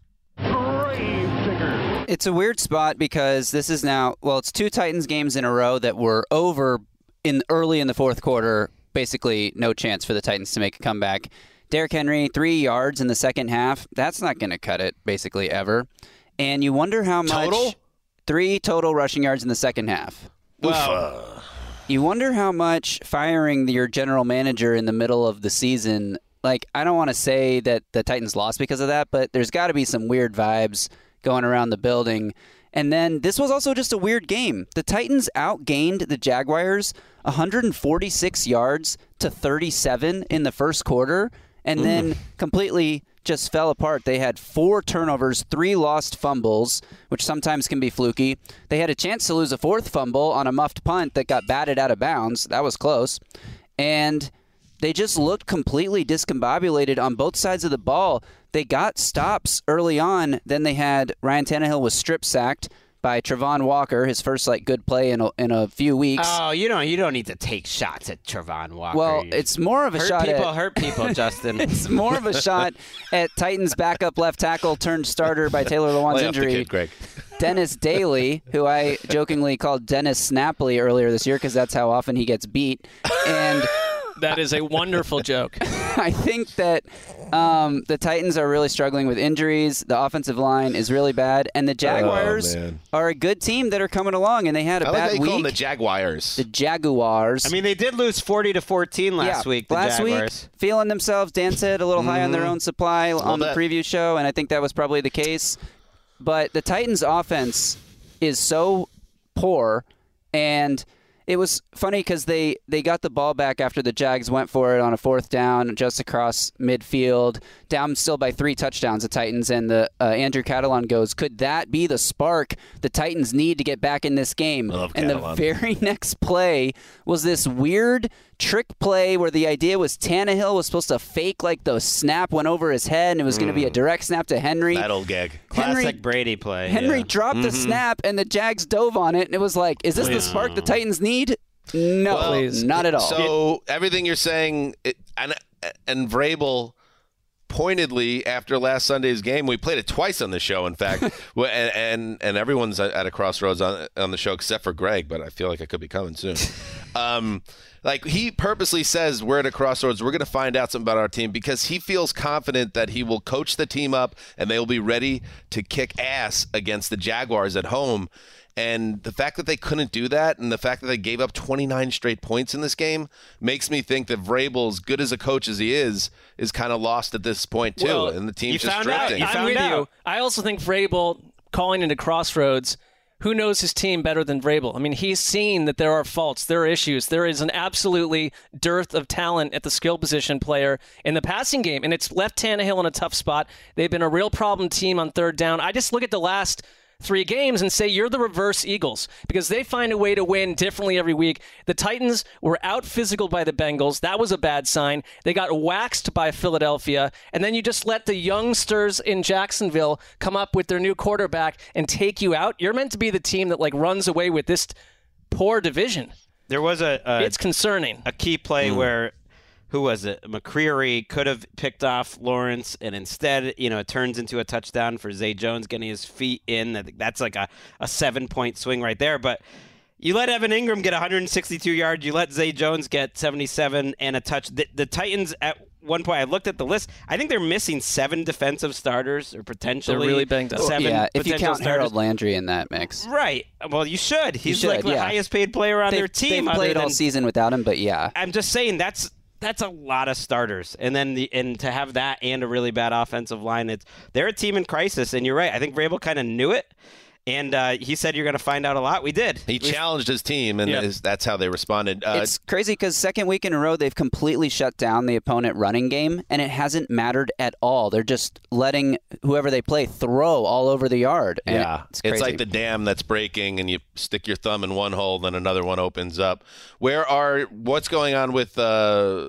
It's a weird spot because this is now well, it's two Titans games in a row that were over in early in the fourth quarter. Basically, no chance for the Titans to make a comeback. Derrick Henry, three yards in the second half. That's not going to cut it, basically ever. And you wonder how much Total? three total rushing yards in the second half. Well, You wonder how much firing your general manager in the middle of the season. Like, I don't want to say that the Titans lost because of that, but there's got to be some weird vibes going around the building. And then this was also just a weird game. The Titans outgained the Jaguars 146 yards to 37 in the first quarter, and then completely just fell apart. They had four turnovers, three lost fumbles, which sometimes can be fluky. They had a chance to lose a fourth fumble on a muffed punt that got batted out of bounds. That was close. And they just looked completely discombobulated on both sides of the ball. They got stops early on. Then they had Ryan Tannehill was strip sacked by Travon Walker, his first like good play in a, in a few weeks. Oh, you don't you don't need to take shots at Travon Walker. Well, You- it's more of a hurt shot people at hurt people, hurt people, Justin. it's more of a shot at Titans backup left tackle turned starter by Taylor Lewan's lay off the injury. kid, Greg. Dennis Daley, who I jokingly called Dennis Snapley earlier this year because that's how often he gets beat. And That is a wonderful joke. I think that um, the Titans are really struggling with injuries. The offensive line is really bad, and the Jaguars Oh, are a good team that are coming along. And they had a I like how bad you call them week. the Jaguars. the Jaguars. I mean, they did lose 40 to 14 last yeah, week. The last Jaguars. week, feeling themselves, Dan said, a little high on their Mhm. own supply on the bit. preview show, and I think that was probably the case. But the Titans' offense is so poor, and it was funny because they, they got the ball back after the Jags went for it on a fourth down just across midfield, down still by three touchdowns, the Titans. And the uh, Andrew Catalon goes, Could that be the spark the Titans need to get back in this game? and the very next play was this weird trick play where the idea was Tannehill was supposed to fake like the snap went over his head and it was going to be a direct snap to Henry. that old gag. Henry- Classic Brady play. Henry yeah. dropped the Mm-hmm. snap and the Jags dove on it and it was like, is this the spark the Titans need? No, Well, not at all. So everything you're saying, it, and and Vrabel pointedly after last Sunday's game, we played it twice on the show. In fact, and, and and everyone's at at a crossroads on on the show except for Greg, but I feel like I could be coming soon. um, like he purposely says we're at a crossroads. We're going to find out something about our team because he feels confident that he will coach the team up and they will be ready to kick ass against the Jaguars at home. And the fact that they couldn't do that and the fact that they gave up 29 straight points in this game makes me think that Vrabel, as good as a coach as he is, is kind of lost at this point too. Well, and the team's you just found out. drifting. You I'm found with out. you. I also think Vrabel calling into crossroads. Who knows his team better than Vrabel? I mean, he's seen that there are faults, there are issues, there is an absolutely dearth of talent at the skill position player in the passing game, and it's left Tannehill in a tough spot. They've been a real problem team on third down. I just look at the last three games and say you're the reverse Eagles because they find a way to win differently every week. The Titans were out physical by the Bengals. That was a bad sign. They got waxed by Philadelphia. And then you just let the youngsters in Jacksonville come up with their new quarterback and take you out. You're meant to be the team that like runs away with this poor division. There was a, a It's concerning. a key play mm. where who was it? McCreary could have picked off Lawrence, and instead, you know, it turns into a touchdown for Zay Jones getting his feet in. I think that's like a, a seven point swing right there. But you let Evan Engram get 162 yards. You let Zay Jones get 77 and a touch. The, the Titans at one point, I looked at the list. I think they're missing seven defensive starters or potentially they're really banged up. Seven yeah, if you count starters. Harold Landry in that mix. Right. Well, you should. He's should, like the yeah. highest paid player on They've, their team. they've other played all season without him, but yeah. I'm just saying that's that's a lot of starters, and then the and to have that and a really bad offensive line, it's they're a team in crisis. And you're right. I think Vrabel kind of knew it, and uh, he said you're going to find out a lot. We did. He We- challenged his team, and Yep. is, that's how they responded. Uh, it's crazy because second week in a row they've completely shut down the opponent running game, and it hasn't mattered at all. They're just letting whoever they play throw all over the yard. Yeah, it's, it's, like the dam that's breaking, and you stick your thumb in one hole, then another one opens up. Where are what's going on with uh,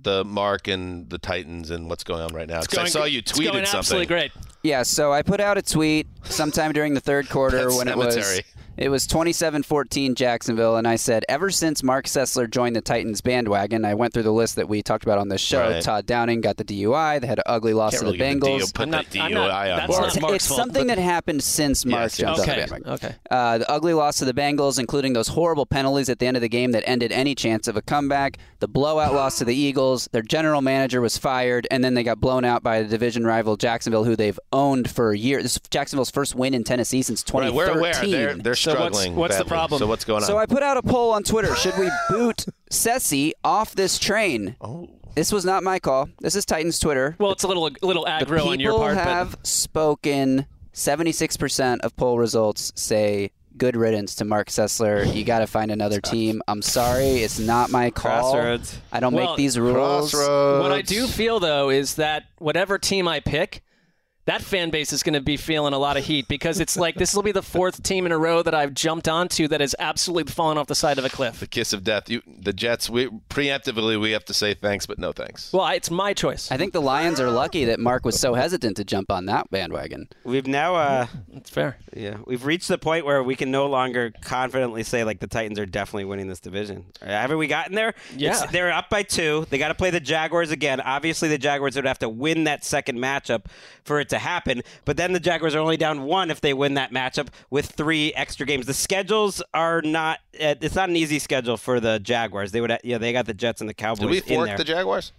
the Mark and the Titans, and what's going on right now? 'Cause I saw you it's going tweeted absolutely something. great. Yeah, so I put out a tweet sometime during the third quarter Pet when it was Cemetery. It was 27-14 Jacksonville and I said ever since Mark Sessler joined the Titans bandwagon, I went through the list that we talked about on this show. Right. Todd Downing got the DUI, they had an ugly loss Can't to the give the Bengals. Put I'm not- the I'm not- DUI on that's not It's, Mark's it's fault, something that happened since Mark Yes, jumped yes. on Okay. the bandwagon. Okay. Uh, the ugly loss to the Bengals, including those horrible penalties at the end of the game that ended any chance of a comeback. The blowout loss to the Eagles. Their general manager was fired, and then they got blown out by the division rival Jacksonville, who they've owned for years. This is Jacksonville's first win in Tennessee since Right, 2013. we're aware they're they're So what's- what's the problem? So what's going on? So I put out a poll on Twitter: Should we boot Sessi off this train? oh, This was not my call. This is Titans Twitter. Well, it's a little a little The aggro people on your part, People have but spoken. Seventy-six percent of poll results say good riddance to Mark Sessler. You got to find another team. I'm sorry, it's not my call. Crossroads. I don't Well, make these rules. Crossroads. What I do feel though is that whatever team I pick, that fan base is going to be feeling a lot of heat because it's like this will be the fourth team in a row that I've jumped onto that has absolutely fallen off the side of a cliff. the kiss of death. You, the Jets. We preemptively we have to say thanks, but no thanks. Well, I- it's my choice. I think the Lions are lucky that Mark was so hesitant to jump on that bandwagon. We've now, uh, It's fair. yeah, we've reached the point where we can no longer confidently say like the Titans are definitely winning this division. Haven't we gotten there? Yeah. It's- they're up by two. They got to play the Jaguars again. Obviously, the Jaguars would have to win that second matchup for it to to happen. But then the Jaguars are only down one if they win that matchup with three extra games. The schedules are not. Uh, it's not an easy schedule for the Jaguars. They would. Yeah, they got the Jets and the Cowboys. Did we in fork there. the Jaguars?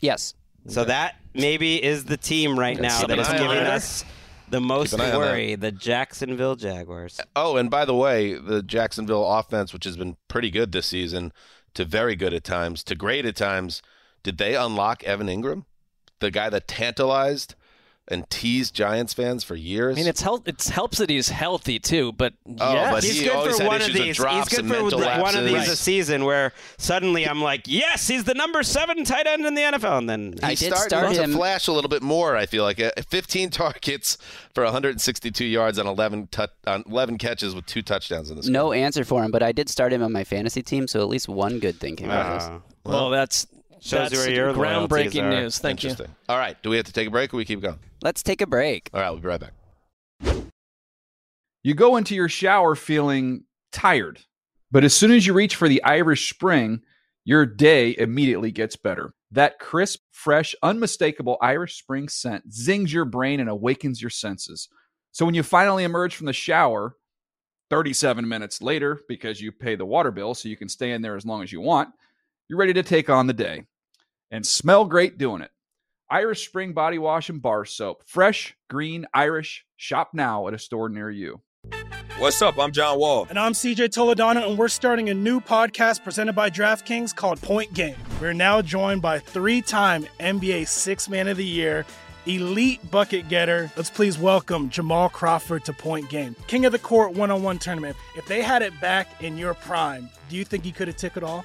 Yes. So that maybe is the team right now keep that an is eye on giving us the most Keep an eye on that. worry. The Jacksonville Jaguars. Oh, and by the way, the Jacksonville offense, which has been pretty good this season, to very good at times, to great at times, did they unlock Evan Engram, the guy that tantalized and teased Giants fans for years? I mean, it's help. It helps that he's healthy too. But Oh, yes. but He's he good always for had one of issues with these. drops He's good and for mental like one of lapses. these a season where suddenly I'm like, yes, he's the number seven tight end in the NFL, and then He's start to flash a little bit more. I feel like Uh, 15 targets for 162 yards on 11 tou- on 11 catches with two touchdowns in this. game. No answer for him, but I did start him on my fantasy team, so at least one good thing came out of this. Well, that's Shows that's where your groundbreaking news. Thank you. All right, do we have to take a break or we keep going? Let's take a break. All right, we'll be right back. You go into your shower feeling tired, but as soon as you reach for the Irish Spring, your day immediately gets better. That crisp, fresh, unmistakable Irish Spring scent zings your brain and awakens your senses. So when you finally emerge from the shower, 37 minutes later, because you pay the water bill so you can stay in there as long as you want, you're ready to take on the day and smell great doing it. Irish Spring Body Wash and Bar Soap. Fresh, green, Irish. Shop now at a store near you. What's up? I'm John Wall. And I'm CJ Toledano, and we're starting a new podcast presented by DraftKings called Point Game. We're now joined by three time NBA Six Man of the Year, elite bucket getter. Let's please welcome Jamal Crawford to Point Game, King of the Court one on one tournament. If they had it back in your prime, do you think he could have took it all?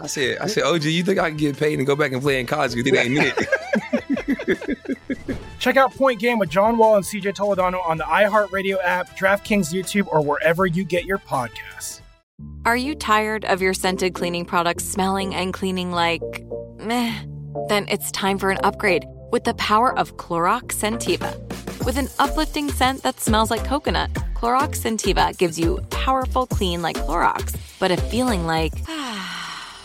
I said, I said, OG, you think I can get paid and go back and play in college? You think they ain't it? Check out Point Game with John Wall and CJ Toledano on the iHeartRadio app, DraftKings YouTube, or wherever you get your podcasts. Are you tired of your scented cleaning products smelling and cleaning like meh? Then it's time for an upgrade with the power of Clorox Scentiva. With an uplifting scent that smells like coconut, Clorox Scentiva gives you powerful clean like Clorox, but a feeling like ah,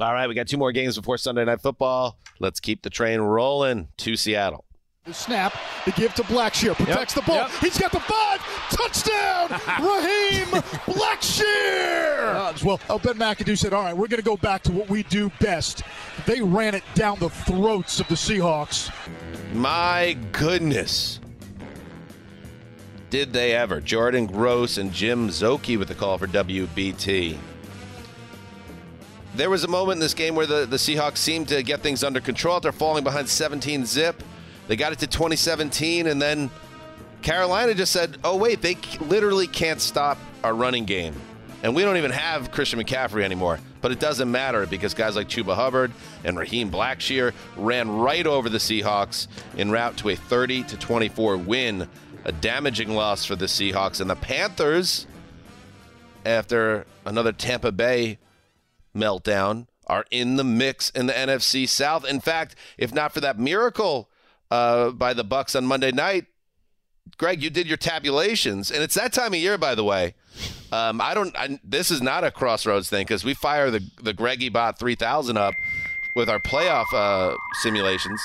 All right, we got two more games before Sunday Night Football. Let's keep the train rolling to Seattle. The snap, the give to Blackshear, protects the ball. He's got the five, touchdown, Raheem Blackshear. Well, oh, Ben McAdoo said, all right, we're going to go back to what we do best. They ran it down the throats of the Seahawks. My goodness. Did they ever? Jordan Gross and Jim Szoke with the call for WBT. There was a moment in this game where the, the Seahawks seemed to get things under control after falling behind 17 zip. They got it to 2017, and then Carolina just said, oh, wait, they literally can't stop our running game. And we don't even have Christian McCaffrey anymore. But it doesn't matter because guys like Chuba Hubbard and Raheem Blackshear ran right over the Seahawks en route to a 30 to 24 win, a damaging loss for the Seahawks. And the Panthers, after another Tampa Bay meltdown, are in the mix in the NFC South. In fact, if not for that miracle uh, by the Bucs on Monday night, Greg, you did your tabulations, and it's that time of year, by the way. Um, I don't. I, this is not a crossroads thing because we fire the the Greggy Bot 3000 up with our playoff uh, simulations.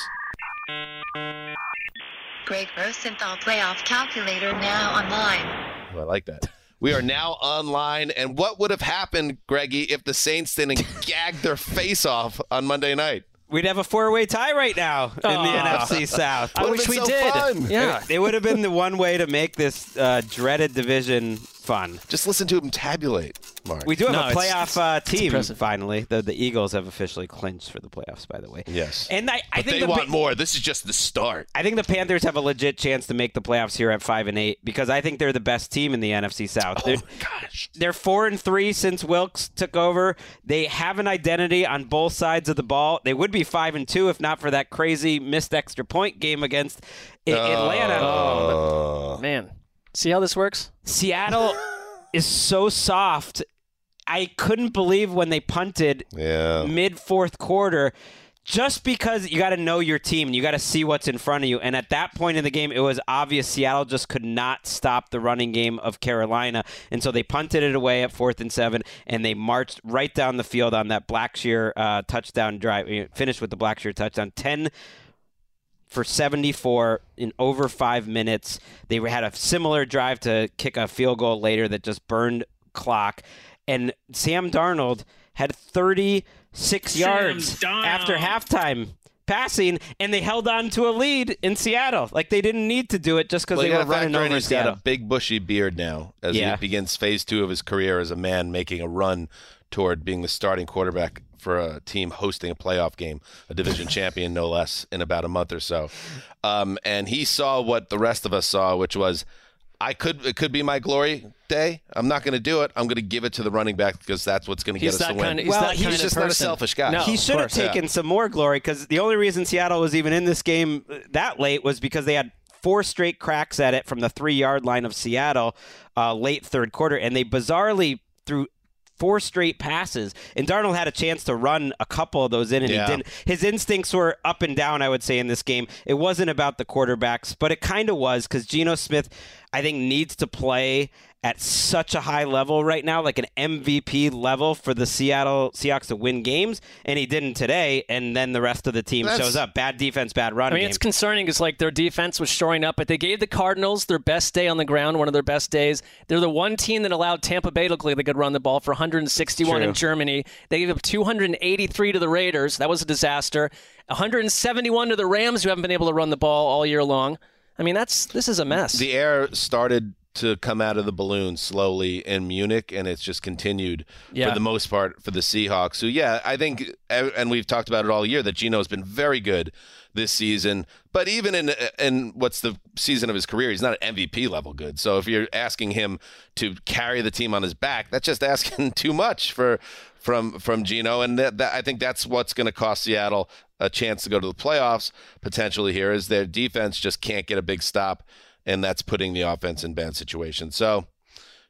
Greg Rosenthal playoff calculator now online. Oh, I like that. We are now online, and what would have happened, Greggy, if the Saints didn't gag their face off on Monday night? We'd have a four-way tie right now in the Aw. NFC South. I wish we did. Yeah. It, it would have been the one way to make this uh, dreaded division fun. Just listen to him tabulate, Mark. We do have No, a playoff it's- uh, team impressive. finally. The, the Eagles have officially clinched for the playoffs, by the way. Yes. And I, I But think they the want Pa- more. This is just the start. I think the Panthers have a legit chance to make the playoffs here at five and eight because I think they're the best team in the NFC South. they're, gosh. they're four and three since Wilks took over. They have an identity on both sides of the ball. They would be five and two if not for that crazy missed extra point game against I- Atlanta. Oh, Man, see how this works? Seattle is so soft. I couldn't believe when they punted Yeah. mid fourth quarter just because you got to know your team and you got to see what's in front of you. And at that point in the game, it was obvious Seattle just could not stop the running game of Carolina. And so they punted it away at fourth and seven and they marched right down the field on that Blackshear uh, touchdown drive. You Finished with the Blackshear touchdown. 10 for 74 in over five minutes. They had a similar drive to kick a field goal later that just burned clock. And Sam Darnold had 36 yards after halftime passing, and they held on to a lead in Seattle. Like they didn't need to do it just because Well, they were gotta running factor in over he's got a big bushy beard now as Yeah. he begins phase two of his career as a man making a run toward being the starting quarterback for a team hosting a playoff game, a division champion no less, in about a month or so. Um, and he saw what the rest of us saw, which was. I could it could be my glory day. I'm not going to do it. I'm going to give it to the running back because that's what's going to get us that to win. kind of- he's Well, that he's kind of just not a selfish guy. No. he should have course. taken some more glory because the only reason Seattle was even in this game that late was because they had four straight cracks at it from the three yard line of Seattle uh, late third quarter, and they bizarrely threw four straight passes. And Darnold had a chance to run a couple of those in, and Yeah. he didn't. His instincts were up and down, I would say, in this game. It wasn't about the quarterbacks, but it kind of was because Geno Smith, I think, needs to play at such a high level right now, like an MVP level for the Seattle Seahawks to win games, and he didn't today. And then the rest of the team That's- shows up. Bad defense, bad run I mean, game. it's concerning because like their defense was shoring up, but they gave the Cardinals their best day on the ground, one of their best days. They're the one team that allowed Tampa Bay to look like they could run the ball for 161 in Germany. They gave up 283 to the Raiders. That was a disaster. 171 to the Rams, who haven't been able to run the ball all year long. I mean, that's this is a mess. The air started to come out of the balloon slowly in Munich, and it's just continued Yeah. for the most part for the Seahawks. Who, yeah, I think, eh, and we've talked about it all year that Geno's been very good this season. But even in eh, in what's the season of his career, he's not an MVP level good. So if you're asking him to carry the team on his back, that's just asking too much for from from Geno, and that, that I think that's what's going to cost Seattle a chance to go to the playoffs potentially. Here is their defense just can't get a big stop, and that's putting the offense in bad situations. So,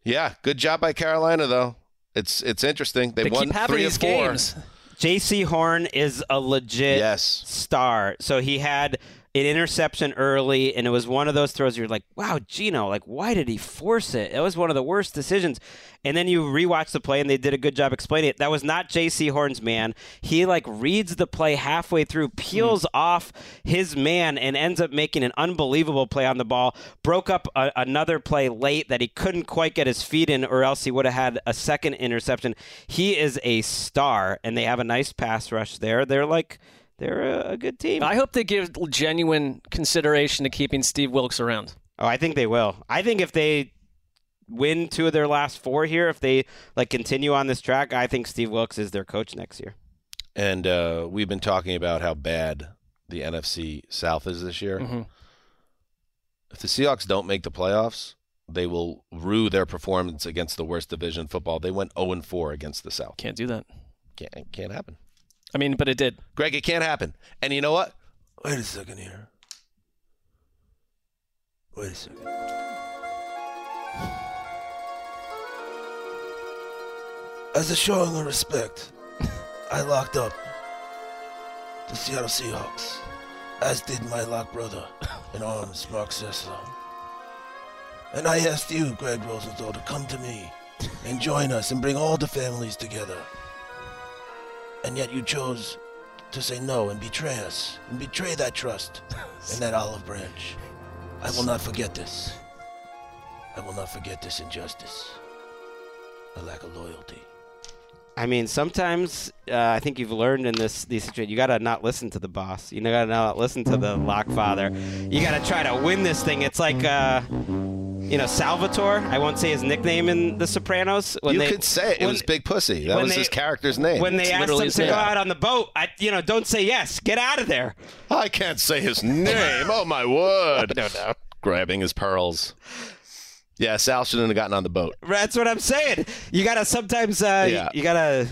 yeah, good job by Carolina though. It's it's interesting. They, They won three of four. games. Jaycee Horn is a legit Yes. star. So he had an interception early, and it was one of those throws you're like, wow, Geno, like, why did he force it? It was one of the worst decisions. And then you rewatch the play, and they did a good job explaining it. That was not Jaycee Horn's man. He, like, reads the play halfway through, mm-hmm. peels off his man, and ends up making an unbelievable play on the ball. Broke up a- another play late that he couldn't quite get his feet in, or else he would have had a second interception. He is a star, and they have a nice pass rush there. They're like, they're a, a good team. I hope they give genuine consideration to keeping Steve Wilks around. Oh, I think they will. I think if they win two of their last four here, if they like continue on this track, I think Steve Wilks is their coach next year. And uh, we've been talking about how bad the NFC South is this year. Mhm. If the Seahawks don't make the playoffs, they will rue their performance against the worst division in football. They went 0 4 against the South. Can't do that. Can't, can't happen. I mean, but it did. Greg, it can't happen. And you know what? Wait a second here. Wait a second. As a showing of respect, I locked up the Seattle Seahawks, as did my lock brother in arms, Mark Sessler. And I asked you, Greg Rosenthal, to come to me and join us and bring all the families together. And yet you chose to say no and betray us and betray that trust and that olive branch. I will not forget this. I will not forget this injustice. A lack of loyalty. I mean, sometimes uh, I think you've learned in this these situations, you got to not listen to the boss. You got to not listen to the Lockfather. You got to try to win this thing. It's like, uh, you know, Salvatore. I won't say his nickname in The Sopranos. When you they, could say it. It when- was Big Pussy. That was they- his character's name. When they It's asked him to name. go out on the boat, I, you know, don't say yes. Get out of there. I can't say his name. Oh my word! no, no. Grabbing his pearls. Yeah, Sal shouldn't have gotten on the boat. That's what I'm saying. You gotta sometimes. Uh, Yeah. you, you gotta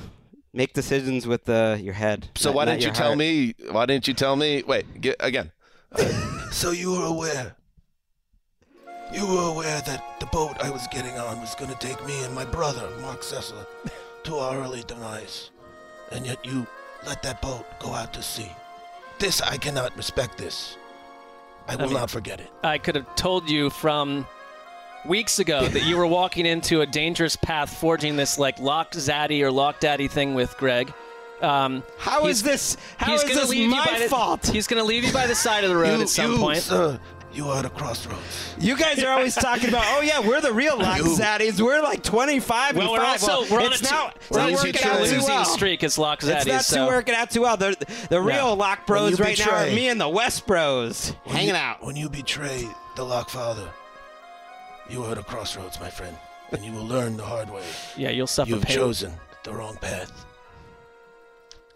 make decisions with uh, your head. So not- why didn't you your tell heart. me? Why didn't you tell me? Wait, get, again. Uh, so you were aware. You were aware that the boat I was getting on was going to take me and my brother, Mark Sessler, to our early demise, and yet you let that boat go out to sea. This I cannot respect. This I will mean- not forget it. I could have told you from weeks ago that you were walking into a dangerous path, forging this like lock zaddy or lock daddy thing with Greg. Um, How he's- is this? How he's gonna this leave you my by the- fault? He's going to leave you by the side of the road You- at some you, point. sir, you are at a crossroads. You guys are always talking about, oh yeah, we're the real Lockzaddies. We're like 25 well, and we're five. also we're on it's a, not, two, it's we're not working out too well. streak as lock It's zaddies. not so. too working out too well. The, the real Lock Bros you right now are me and the West Bros hanging out. When you betray the Lockfather, you are at a crossroads, my friend, and you will learn the hard way. Yeah, you'll suffer You've pain. chosen the wrong path.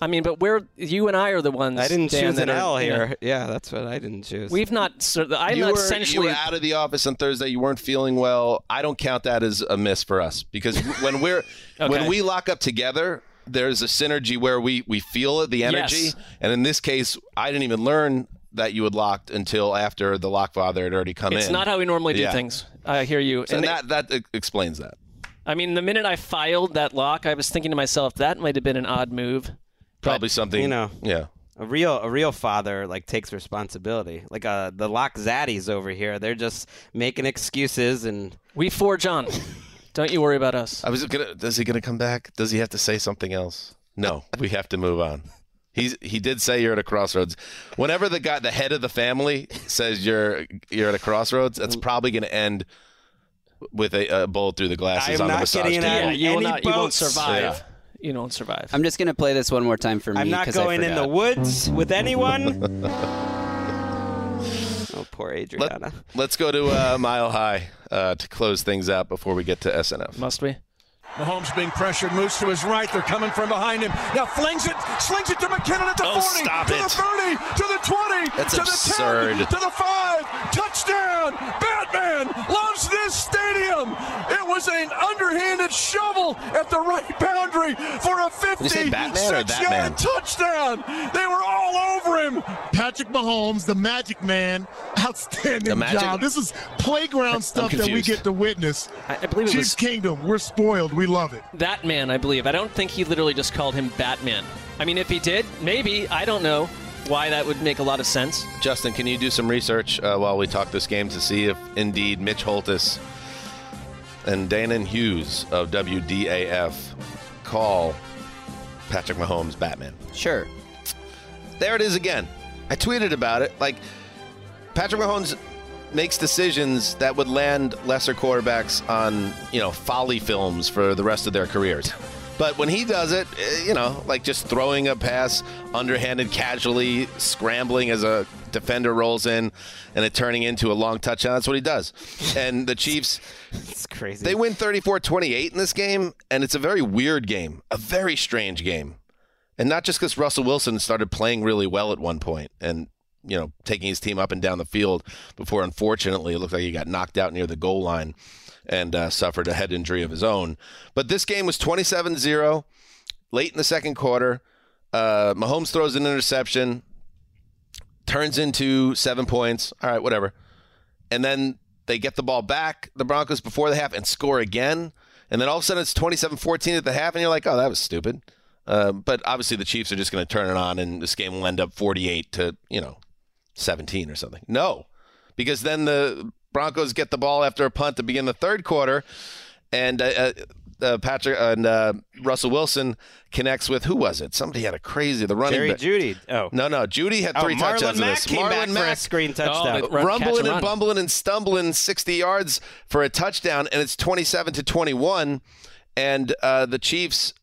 I mean, but we're you and I are the ones. I didn't Dan, choose an are- L yeah. here. Yeah, that's what I didn't choose. We've not. so- I'm you not were, essentially. you were out of the office on Thursday. You weren't feeling well. I don't count that as a miss for us because when we're when we lock up together, there's a synergy where we we feel it, the energy. Yes. And in this case, I didn't even learn that you had locked until after the Lockfather had already come it's in. It's not how we normally do Yeah. things. I hear you. So And that that explains that. I mean, the minute I filed that lock, I was thinking to myself, that might have been an odd move. Probably something. you know. Yeah. A real a real father like takes responsibility. Like uh, the Lock Zaddies over here, they're just making excuses and We forge on. Don't you worry about us. I was gonna. Is he gonna come back? Does he have to say something else? No, we have to move on. He's he did say you're at a crossroads. Whenever the guy, the head of the family, says you're you're at a crossroads, that's probably gonna end with a, a bullet through the glasses I'm on the massage table. Yeah, you will any not. You won't survive. Yeah. You don't survive. I'm just gonna play this one more time for me. I'm not 'cause I going in the woods with anyone. oh, poor Adriana. Let's go to uh, Mile High uh, to close things out before we get to SNF. Must we? Mahomes being pressured, moves to his right. They're coming from behind him. Now flings it, slings it to McKinnon at the Oh, 40, stop to it. the 30, to the 20, That's to absurd. the 10, to the 5. Touchdown! Batman loves this stadium. It was an underhanded shovel at the right boundary for a you say Batman or 56 that man? yard touchdown. They were all over him. Patrick Mahomes, the Magic Man, outstanding Magic- job. This is playground stuff that we get to witness. I, I believe it Chiefs was Kingdom, we're spoiled. We love it. that man. I believe. I don't think he literally just called him Batman. I mean, if he did, maybe. I don't know why that would make a lot of sense. Justin, can you do some research uh, while we talk this game to see if indeed Mitch Holthus and Danan Hughes of WDAF call Patrick Mahomes Batman? Sure. There it is again. I tweeted about it. Like, Patrick Mahomes makes decisions that would land lesser quarterbacks on, you know, folly films for the rest of their careers. But when he does it, eh, you know, like just throwing a pass underhanded casually, scrambling as a defender rolls in and it turning into a long touchdown, that's what he does. And the Chiefs, It's crazy. they win 34 28 in this game, and it's a very weird game, a very strange game. And not just because Russell Wilson started playing really well at one point and, you know, taking his team up and down the field before, unfortunately, it looked like he got knocked out near the goal line and uh, suffered a head injury of his own. But this game was 27 0 late in the second quarter. Uh, Mahomes throws an interception, turns into seven points. All right, whatever. And then they get the ball back, the Broncos, before the half and score again. And then all of a sudden it's 27 14 at the half, and you're like, oh, that was stupid. Uh, but obviously the Chiefs are just going to turn it on, and this game will end up 48 to, you know, 17 or something. No, because then the Broncos get the ball after a punt to begin the third quarter, and uh, uh, uh, Patrick and uh, Russell Wilson connects with who was it? Somebody had a crazy the running Jerry back. Jeudy. Oh. No, no, Jeudy had Oh, three Marlon touchdowns in Mack this. came back Marlon for a screen touchdown. Oh, Run, rumbling and and bumbling and stumbling 60 yards for a touchdown, and it's 27 to 21. And uh, the Chiefs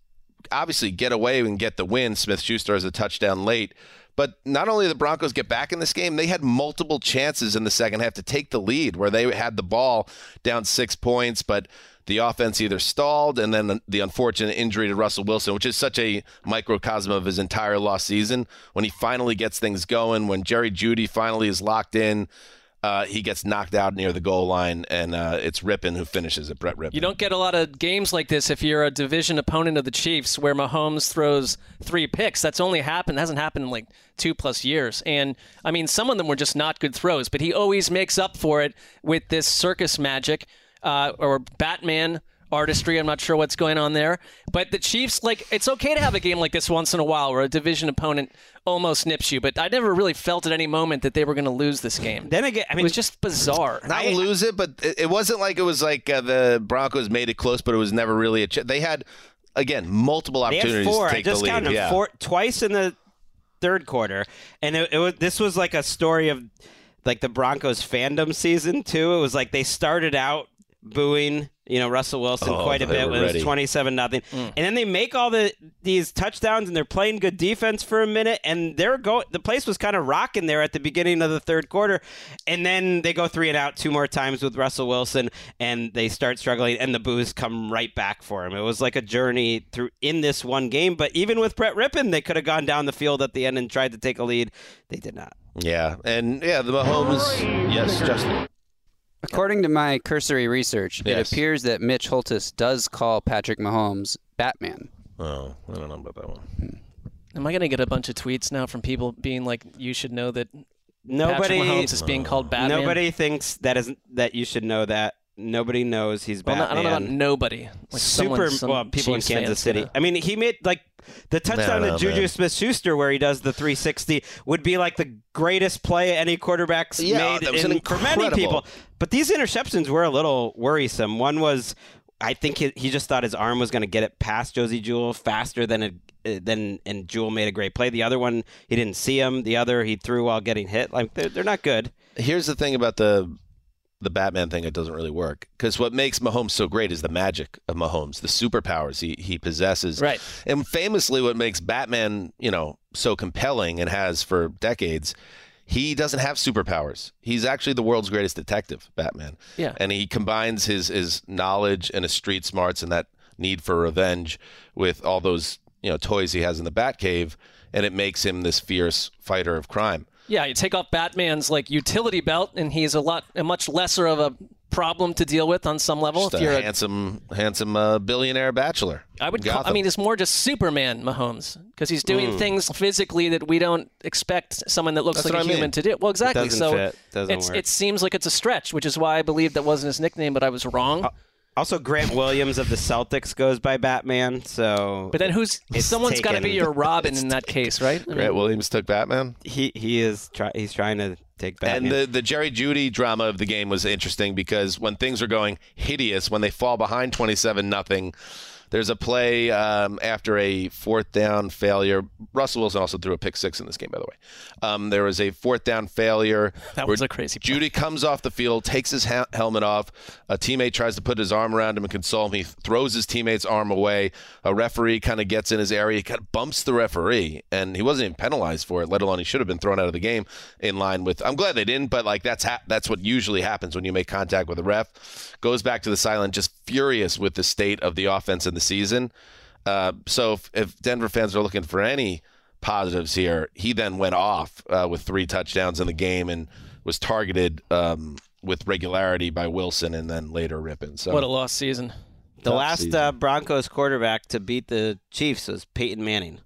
obviously get away and get the win. Smith Schuster has a touchdown late. But not only the Broncos get back in this game, they had multiple chances in the second half to take the lead where they had the ball down six points, but the offense either stalled and then the unfortunate injury to Russell Wilson, which is such a microcosm of his entire lost season. When he finally gets things going, when Jerry Jeudy finally is locked in, uh, he gets knocked out near the goal line, and uh, it's Rypien who finishes it. Brett Rypien. You don't get a lot of games like this if you're a division opponent of the Chiefs, where Mahomes throws three picks. That's only happened hasn't happened in like two plus years. And I mean, some of them were just not good throws, but he always makes up for it with this circus magic uh, or Batman artistry. I'm not sure what's going on there. But the Chiefs, like, it's okay to have a game like this once in a while where a division opponent almost nips you, but I never really felt at any moment that they were going to lose this game. Then again, I mean, it was just bizarre. Not lose it, but it, it wasn't like it was like uh, the Broncos made it close, but it was never really a. Ch- they had again multiple They opportunities had four. to I take just the lead. counted them yeah. four, twice in the third quarter, and it, it was this was like a story of like the Broncos fandom season too. It was like they started out booing, you know, Russell Wilson Oh, quite a bit when it was twenty-seven nothing, mm. and then they make all the these touchdowns and they're playing good defense for a minute, and they're go the place was kind of rocking there at the beginning of the third quarter, and then they go three and out two more times with Russell Wilson, and they start struggling, and the boos come right back for him. It was like a journey through in this one game, but even with Brett Rypien, they could have gone down the field at the end and tried to take a lead. They did not. Yeah, and yeah, the Mahomes. Yes, Justin. According to my cursory research, Yes. it appears that Mitch Holthus does call Patrick Mahomes Batman. Oh, I don't know about that one. Hmm. Am I going to get a bunch of tweets now from people being like, "You should know that Nobody Patrick Mahomes is being called Batman"? Nobody thinks that isn't that you should know that. Nobody knows he's Well, no, Batman. I don't know about nobody. Like Super someone- some well, people in Chiefs Kansas fans City. gonna- I mean, he made like the touchdown No, to no, Juju man. Smith-Schuster, where he does the 360, would be like the greatest play any quarterback's Yeah, made that was in, for many incredible- people. But these interceptions were a little worrisome. One was. I think he, he just thought his arm was going to get it past Josey Jewell faster than it uh, than and Jewell made a great play. The other one he didn't see him. The other he threw while getting hit. Like they're, they're not good. Here's the thing about the the Batman thing; it doesn't really work because what makes Mahomes so great is the magic of Mahomes, the superpowers he he possesses. Right. And famously, what makes Batman, you know, so compelling and has for decades. He doesn't have superpowers. He's actually the world's greatest detective, Batman. Yeah. And he combines his his knowledge and his street smarts and that need for revenge with all those, you know, toys he has in the Batcave, and it makes him this fierce fighter of crime. Yeah, you take off Batman's like utility belt, and he's a lot, a much lesser of a problem to deal with on some level. Just if a you're a handsome, handsome uh, billionaire bachelor. I would. Call, I mean, it's more just Superman Mahomes because he's doing Mm. things physically that we don't expect someone that looks That's like what a I mean. human to do. Well, exactly. doesn't so fit. It's, it seems like it's a stretch, which is why I believe that wasn't his nickname, but I was wrong. Also, Grant Williams of the Celtics goes by Batman. So, but then who's someone's got to be your Robin in that case, right? I Grant mean, Williams took Batman. he he is try, he's trying to take Batman. And the, the Jerry Jeudy drama of the game was interesting because when things are going hideous, when they fall behind 27 nothing, there's a play um, after a fourth down failure. Russell Wilson also threw a pick six in this game, by the way. Um, there was a fourth down failure. That was a crazy play. Jeudy comes off the field, takes his ha- helmet off. A teammate tries to put his arm around him and console him. He throws his teammate's arm away. A referee kind of gets in his area. He kind of bumps the referee, and he wasn't even penalized for it. Let alone he should have been thrown out of the game. In line with, I'm glad they didn't, but like that's ha- that's what usually happens when you make contact with a ref. Goes back to the silent, just furious with the state of the offense in the season. Uh, so if, if Denver fans are looking for any positives here, he then went off uh, with three touchdowns in the game and was targeted um, with regularity by Wilson and then later Rypien. So what a lost season. the tough last season. uh, Broncos quarterback to beat the Chiefs was Peyton Manning.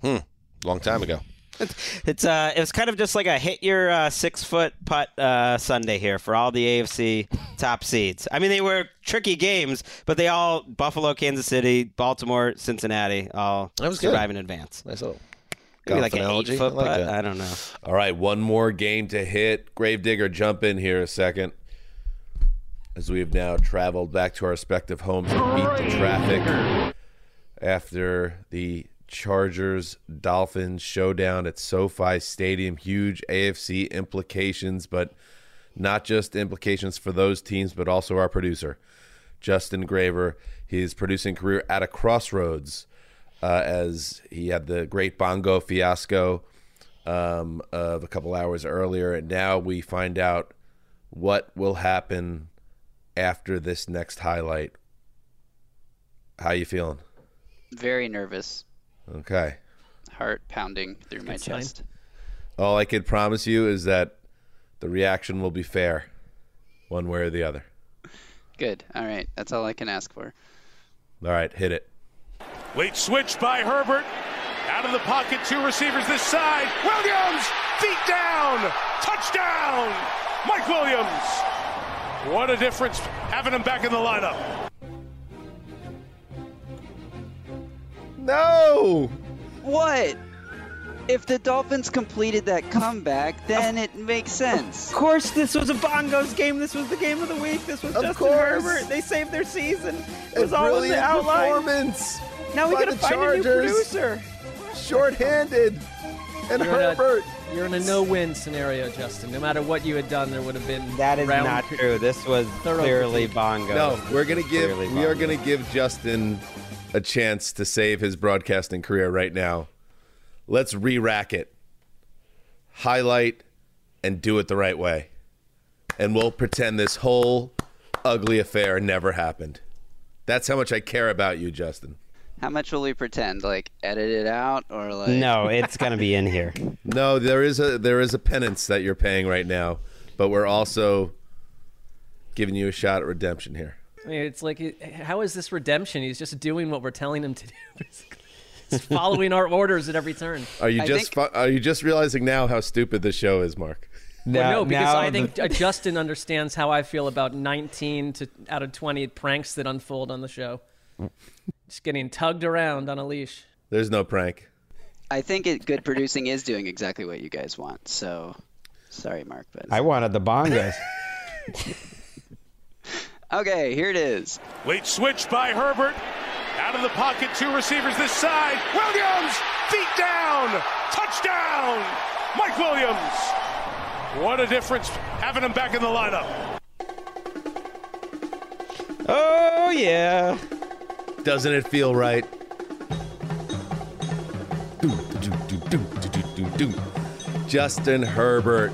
hmm, long time ago. It's uh, it was kind of just like a hit your uh, six foot putt uh, Sunday here for all the AFC top seeds. I mean, they were tricky games, but they all Buffalo, Kansas City, Baltimore, Cincinnati, all That was good. in advance. Nice little Maybe golf like an analogy. eight foot I like putt. that. I don't know. All right, one more game to hit. Gravedigger, jump in here a second. As we have now traveled back to our respective homes to beat the traffic after the Chargers Dolphins showdown at SoFi Stadium. Huge AFC implications, but not just implications for those teams, but also our producer, Justin Graver. His producing career at a crossroads uh, as he had the great bongo fiasco um, of a couple hours earlier, and now we find out what will happen after this next highlight. How you feeling? Very nervous. Okay. Heart pounding through my Good sign. chest. All I can promise you is that the reaction will be fair, one way or the other. Good. All right. That's all I can ask for. All right, hit it. Late switch by Herbert. Out of the pocket, two receivers this side. Williams, feet down, touchdown. Mike Williams. What a difference having him back in the lineup. No. What? If the Dolphins completed that comeback, then it makes sense. Of course, this was a Bongos game. This was the game of the week. This was Of Justin course. Herbert. They saved their season. It A was all in the outline. performance Now we by gotta the find a new Chargers. producer. Short-handed, and You're in a- Herbert. You're in a no-win scenario, Justin. No matter what you had done, there would have been That is round not true. This was thorough clearly critique. Bongo. No, we're gonna give Clearly we are Bongo. gonna give Justin a chance to save his broadcasting career right now. Let's re-rack it, highlight, and do it the right way, and we'll pretend this whole ugly affair never happened. That's how much I care about you, Justin. How much will we pretend? Like edit it out or like? No, it's gonna be in here. No, there is a there is a penance that you're paying right now, but we're also giving you a shot at redemption here. I mean, it's like, how is this redemption? He's just doing what we're telling him to do, basically. He's following our orders at every turn. Are you just fu- are you just realizing now how stupid this show is, Marc? Well, no, because I think uh Justin understands how I feel about 19 to out of 20 pranks that unfold on the show. Just getting tugged around on a leash. There's no prank. I think it, good producing is doing exactly what you guys want. So, sorry, Marc, but I wanted the Bongos. okay, here it is. Late switch by Herbert. Out of the pocket, two receivers this side. Williams, feet down, touchdown. Mike Williams. What a difference having him back in the lineup. Oh yeah. Doesn't it feel right? Do, do, do, Justin Herbert.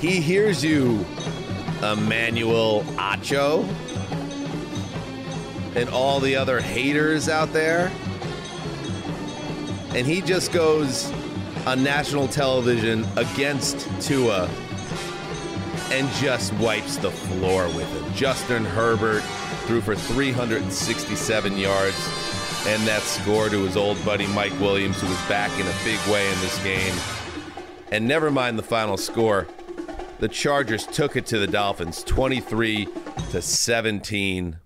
He hears you, Emmanuel Acho, and all the other haters out there. And he just goes on national television against Tua and just wipes the floor with him. Justin Herbert threw for 367 yards and that score to his old buddy Mike Williams, who was back in a big way in this game. And never mind the final score. The Chargers took it to the Dolphins 23 to 17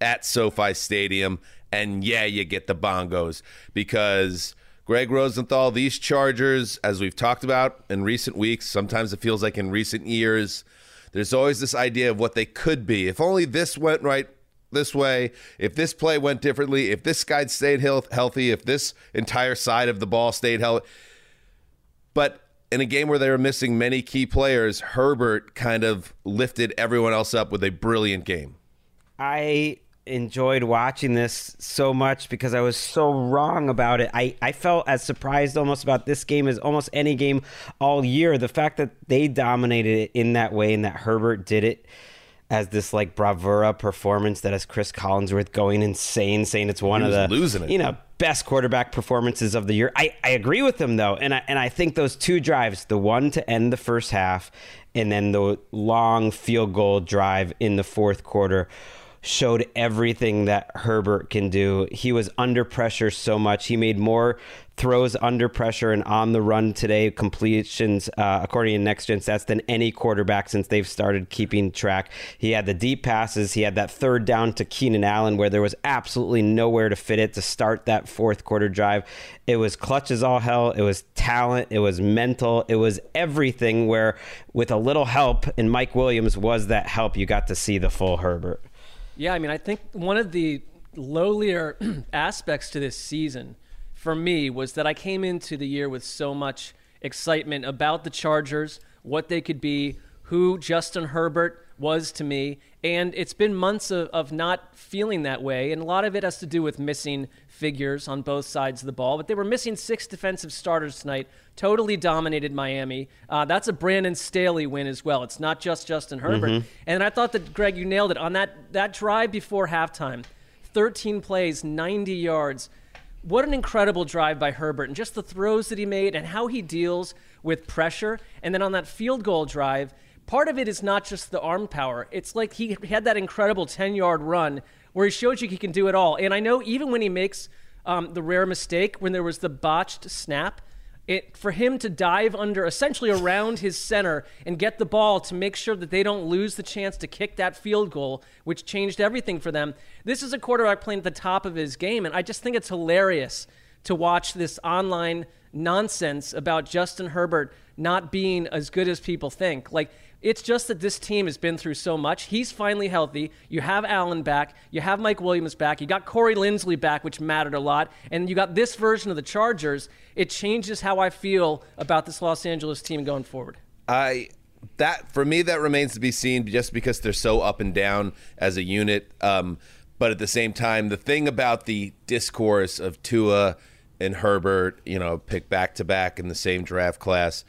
at SoFi Stadium. And yeah, you get the bongos because Greg Rosenthal, these Chargers, as we've talked about in recent weeks, sometimes it feels like in recent years, there's always this idea of what they could be. If only this went right this way, if this play went differently, if this guy stayed health- healthy, if this entire side of the ball stayed healthy. But in a game where they were missing many key players, Herbert kind of lifted everyone else up with a brilliant game. I enjoyed watching this so much because I was so wrong about it. I, I felt as surprised almost about this game as almost any game all year. The fact that they dominated it in that way and that Herbert did it as this like bravura performance that has Chris Collinsworth going insane, saying it's one of the losing it. you know best quarterback performances of the year. I, I agree with him though, and I and I think those two drives, the one to end the first half, and then the long field goal drive in the fourth quarter showed everything that Herbert can do. He was under pressure so much. He made more throws under pressure and on the run today, completions, uh, according to Next Gen Stats, than any quarterback since they've started keeping track. He had the deep passes. He had that third down to Keenan Allen where there was absolutely nowhere to fit it to start that fourth quarter drive. It was clutch as all hell. It was talent. It was mental. It was everything where, with a little help, and Mike Williams was that help, you got to see the full Herbert. Yeah, I mean, I think one of the lowlier aspects to this season for me was that I came into the year with so much excitement about the Chargers, what they could be, who Justin Herbert was to me. And it's been months of, of not feeling that way. And a lot of it has to do with missing figures on both sides of the ball. But they were missing six defensive starters tonight, totally dominated Miami. Uh, that's a Brandon Staley win as well. It's not just Justin Herbert. Mhm. And I thought that, Greg, you nailed it. On that, that drive before halftime, 13 plays, 90 yards. What an incredible drive by Herbert, and just the throws that he made and how he deals with pressure. And then on that field goal drive, part of it is not just the arm power. It's like he had that incredible 10 yard run where he showed you he can do it all. And I know even when he makes um, the rare mistake, when there was the botched snap, it for him to dive under essentially around his center and get the ball to make sure that they don't lose the chance to kick that field goal which changed everything for them this is a quarterback playing at the top of his game and i just think it's hilarious to watch this online nonsense about Justin Herbert not being as good as people think like it's just that this team has been through so much. He's finally healthy. You have Allen back. You have Mike Williams back. You got Corey Linsley back, which mattered a lot. And you got this version of the Chargers. It changes how I feel about this Los Angeles team going forward. I that for me that remains to be seen just because they're so up and down as a unit. Um, but at the same time, the thing about the discourse of Tua and Herbert, you know, pick back to back in the same draft class.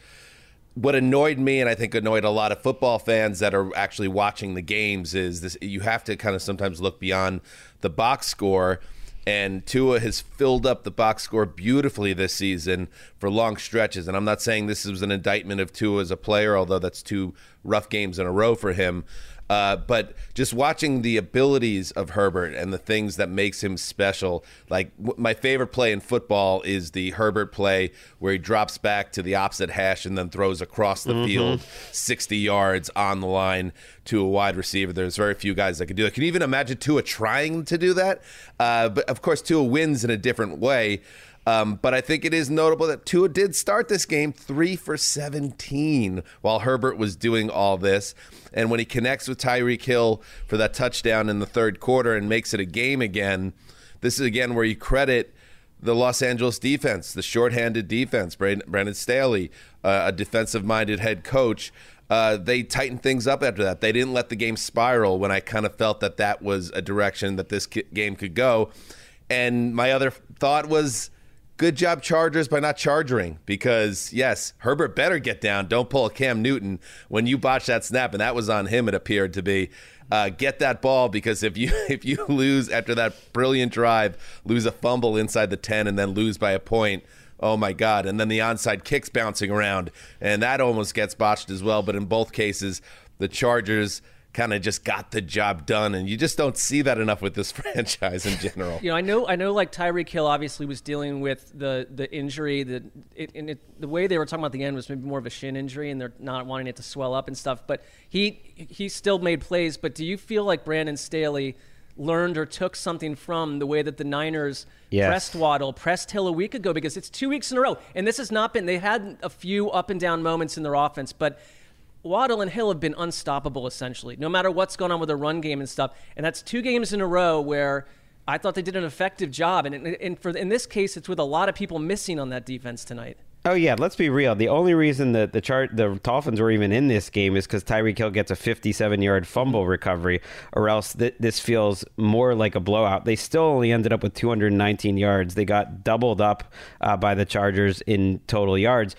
What annoyed me, and I think annoyed a lot of football fans that are actually watching the games, is this: you have to kind of sometimes look beyond the box score. And Tua has filled up the box score beautifully this season for long stretches. And I'm not saying this was an indictment of Tua as a player, although that's two rough games in a row for him. Uh, but just watching the abilities of Herbert and the things that makes him special, like w- my favorite play in football is the Herbert play where he drops back to the opposite hash and then throws across the Mhm. field 60 yards on the line to a wide receiver. There's very few guys that can do it. Can you even imagine Tua trying to do that? Uh, but of course, Tua wins in a different way. Um, but I think it is notable that Tua did start this game three for 17 while Herbert was doing all this. And when he connects with Tyreek Hill for that touchdown in the third quarter and makes it a game again, this is again where you credit the Los Angeles defense, the shorthanded defense, Brandon, Staley, uh, a defensive minded head coach. Uh, they tightened things up after that. They didn't let the game spiral when I kind of felt that that was a direction that this game could go. And my other thought was good job Chargers by not charging because yes, Herbert better get down. Don't pull a Cam Newton when you botch that snap, and that was on him. It appeared to be. Uh, get that ball because if you if you lose after that brilliant drive, lose a fumble inside the ten, and then lose by a point. Oh my God! And then the onside kicks bouncing around, and that almost gets botched as well. But in both cases, the Chargers kind of just got the job done, and you just don't see that enough with this franchise in general. You know, I know, I know. Like Tyreek Hill obviously was dealing with the the injury. The it, and it, the way they were talking about the end was maybe more of a shin injury, and they're not wanting it to swell up and stuff. But he he still made plays. But do you feel like Brandon Staley learned or took something from the way that the Niners Yes. pressed Waddle, pressed Hill a week ago? Because it's two weeks in a row, and this has not been. They had a few up and down moments in their offense, but. Waddle and Hill have been unstoppable essentially, no matter what's going on with their run game and stuff. And that's two games in a row where I thought they did an effective job. And, and for in this case, it's with a lot of people missing on that defense tonight. Oh yeah, let's be real. The only reason that the chart the Dolphins were even in this game is because Tyreek Hill gets a 57-yard fumble recovery, or else th- this feels more like a blowout. They still only ended up with 219 yards. They got doubled up uh, by the Chargers in total yards.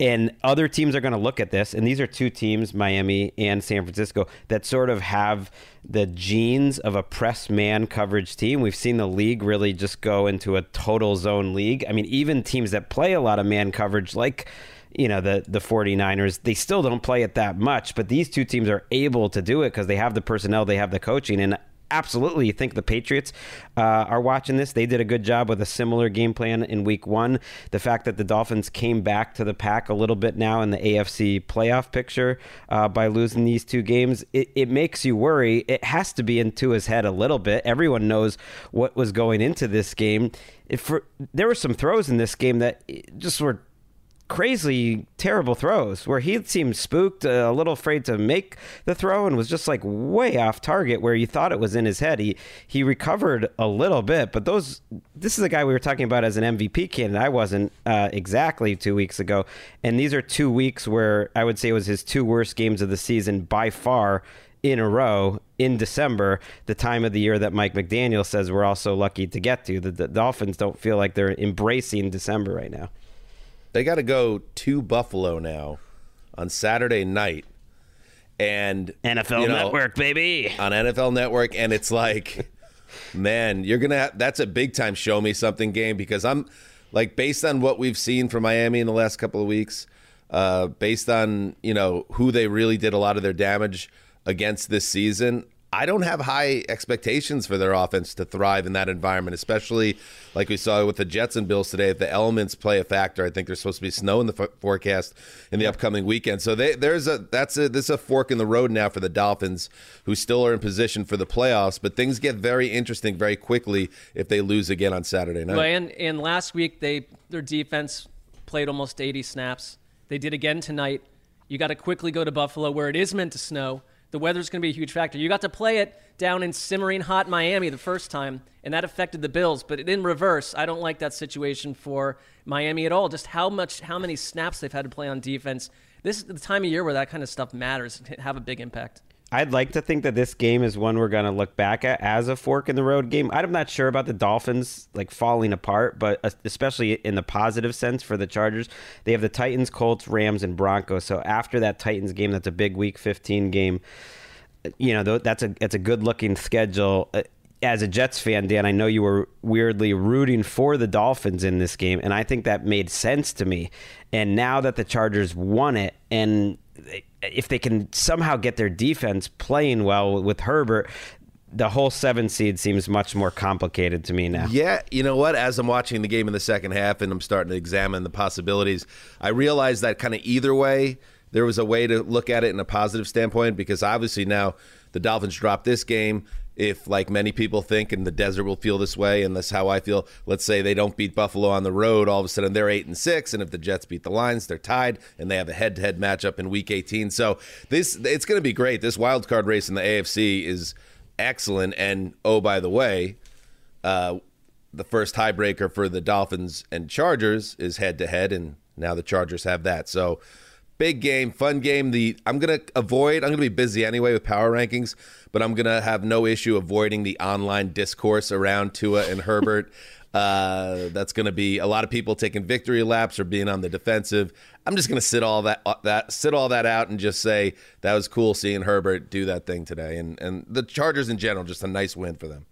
And other teams are going to look at this, and these are two teams, Miami and San Francisco, that sort of have the genes of a press man coverage team. We've seen the league really just go into a total zone league. I mean, even teams that play a lot of man coverage, like you know the the 49ers they still don't play it that much but these two teams are able to do it because they have the personnel they have the coaching and absolutely think the Patriots uh, are watching this. They did a good job with a similar game plan in week one. The fact that the Dolphins came back to the pack a little bit now in the AFC playoff picture uh, by losing these two games, it, it makes you worry. It has to be into his head a little bit. Everyone knows what was going into this game. If for, there were some throws in this game that just were crazy terrible throws where he seemed spooked uh, a little afraid to make the throw and was just like way off target where you thought it was in his head he he recovered a little bit but those this is a guy we were talking about as an MVP candidate I wasn't uh, exactly 2 weeks ago and these are 2 weeks where I would say it was his two worst games of the season by far in a row in December, the time of the year that Mike McDaniel says we're all so lucky to get to. The, the Dolphins don't feel like they're embracing December right now. They got to go to Buffalo now on Saturday night. And NFL you know, Network, baby. On NFL Network. And it's like, man, you're going to have that's a big time show me something game because I'm like, based on what we've seen from Miami in the last couple of weeks, uh, based on, you know, who they really did a lot of their damage against this season, I don't have high expectations for their offense to thrive in that environment, especially like we saw with the Jets and Bills today. If the elements play a factor, I think there's supposed to be snow in the f- forecast in the upcoming weekend. So they, there's a that's a this is a fork in the road now for the Dolphins, who still are in position for the playoffs. But things get very interesting very quickly if they lose again on Saturday night. Well, and, and last week they their defense played almost 80 snaps. They did again tonight. You got to quickly go to Buffalo where it is meant to snow. The weather's going to be a huge factor. You got to play it down in simmering hot Miami the first time, and that affected the Bills. But in reverse, I don't like that situation for Miami at all. Just how much, how many snaps they've had to play on defense. This is the time of year where that kind of stuff matters and have a big impact. I'd like to think that this game is one we're going to look back at as a fork in the road game. I'm not sure about the Dolphins like falling apart, but especially in the positive sense for the Chargers, they have the Titans, Colts, Rams, and Broncos. So after that Titans game, that's a big Week 15 game. You know, that's a that's a good looking schedule. Uh, As a Jets fan, Dan, I know you were weirdly rooting for the Dolphins in this game, and I think that made sense to me. And now that the Chargers won it, and if they can somehow get their defense playing well with Herbert, the whole seven seed seems much more complicated to me now. Yeah, you know what? As I'm watching the game in the second half and I'm starting to examine the possibilities, I realize that kind of either way, there was a way to look at it in a positive standpoint because obviously now the Dolphins dropped this game if like many people think and the desert will feel this way and that's how i feel. Let's say they don't beat buffalo on the road all of a sudden they're eight and six and if the jets beat the lions they're tied and they have a head-to-head matchup in week 18 so this it's going to be great. This wild card race in the afc is excellent and oh by the way uh, the first tiebreaker for the dolphins and chargers is head-to-head and now the chargers have that. So big game, fun game. The I'm gonna avoid. I'm gonna be busy anyway with power rankings, but I'm gonna have no issue avoiding the online discourse around Tua and Herbert. Uh, that's going to be a lot of people taking victory laps or being on the defensive. I'm just going to sit all that uh, that sit all that out and just say that was cool seeing Herbert do that thing today, and and the Chargers in general, just a nice win for them.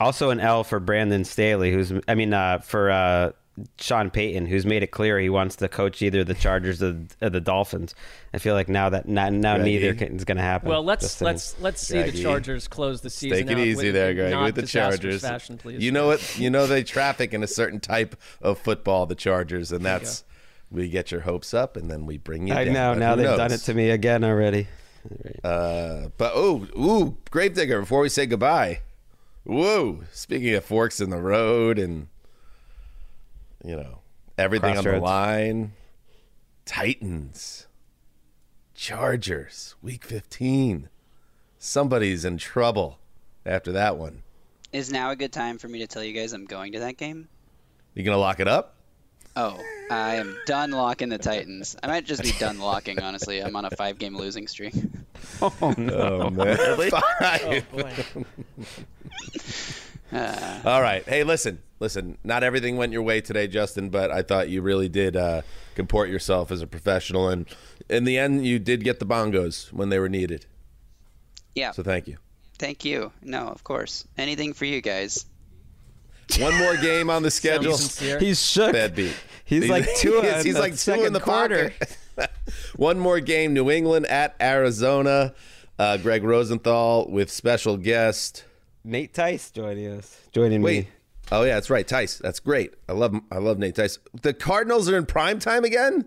Also, an L for Brandon Staley, who's I mean uh, for uh, Sean Payton, who's made it clear he wants to coach either the Chargers or, or the Dolphins. I feel like now that now, now neither is going to happen. Well, let's let's let's see Greggy. the Chargers close the season. Take it out easy with, there, Greg, with the Chargers. Fashion, please. You know what? You know they traffic in a certain type of football, the Chargers, and that's we get your hopes up and then we bring you I down. know. But Now they've knows? done it to me again already. Uh, but oh, ooh, Gravedigger. Before we say goodbye, whoa. Speaking of forks in the road and you know everything on the line, Titans, Chargers, Week 15. Somebody's in trouble after that one. Is now a good time for me to tell you guys I'm going to that game? You gonna lock it up? Oh, I am done locking the Titans. I might just be done locking, honestly. I'm on a five game losing streak. Oh, no. Oh, man. Really? Five. Oh, boy. All right. Hey, listen, listen. Not everything went your way today, Justin, but I thought you really did uh, comport yourself as a professional, and in the end, you did get the bongos when they were needed. yeah. So thank you. Thank you. No, of course. Anything for you guys. One more game on the schedule. He's shook. Bad beat. He's like two He's, he's like two in the quarter. pocket. One more game. New England at Arizona. Uh, Greg Rosenthal with special guest Nate Tice joining us. Joining Wait. me. Oh yeah, that's right, Tice. That's great. I love I love Nate Tice. The Cardinals are in prime time again.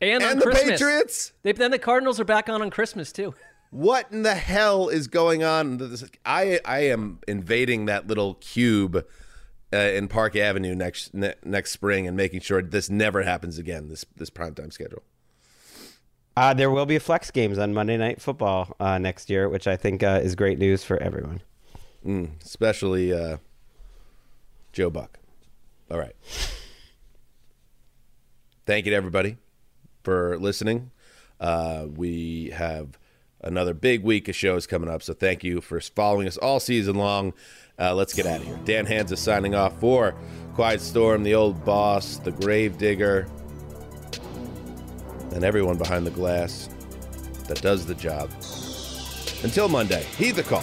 and, on and the Christmas. Patriots? They, then the Cardinals are back on on Christmas too. What in the hell is going on? I I am invading that little cube uh, in Park Avenue next ne- next spring and making sure this never happens again. This this primetime schedule. Uh, there will be flex games on Monday Night Football uh, next year, which I think uh, is great news for everyone. Mm, especially uh, Joe Buck. All right. Thank you to everybody for listening. Uh, we have another big week of shows coming up. So thank you for following us all season long. Uh, let's get out of here. Dan Hanzus is signing off for Quiet Storm, the old boss, the grave digger, and everyone behind the glass that does the job. Until Monday, heed the call.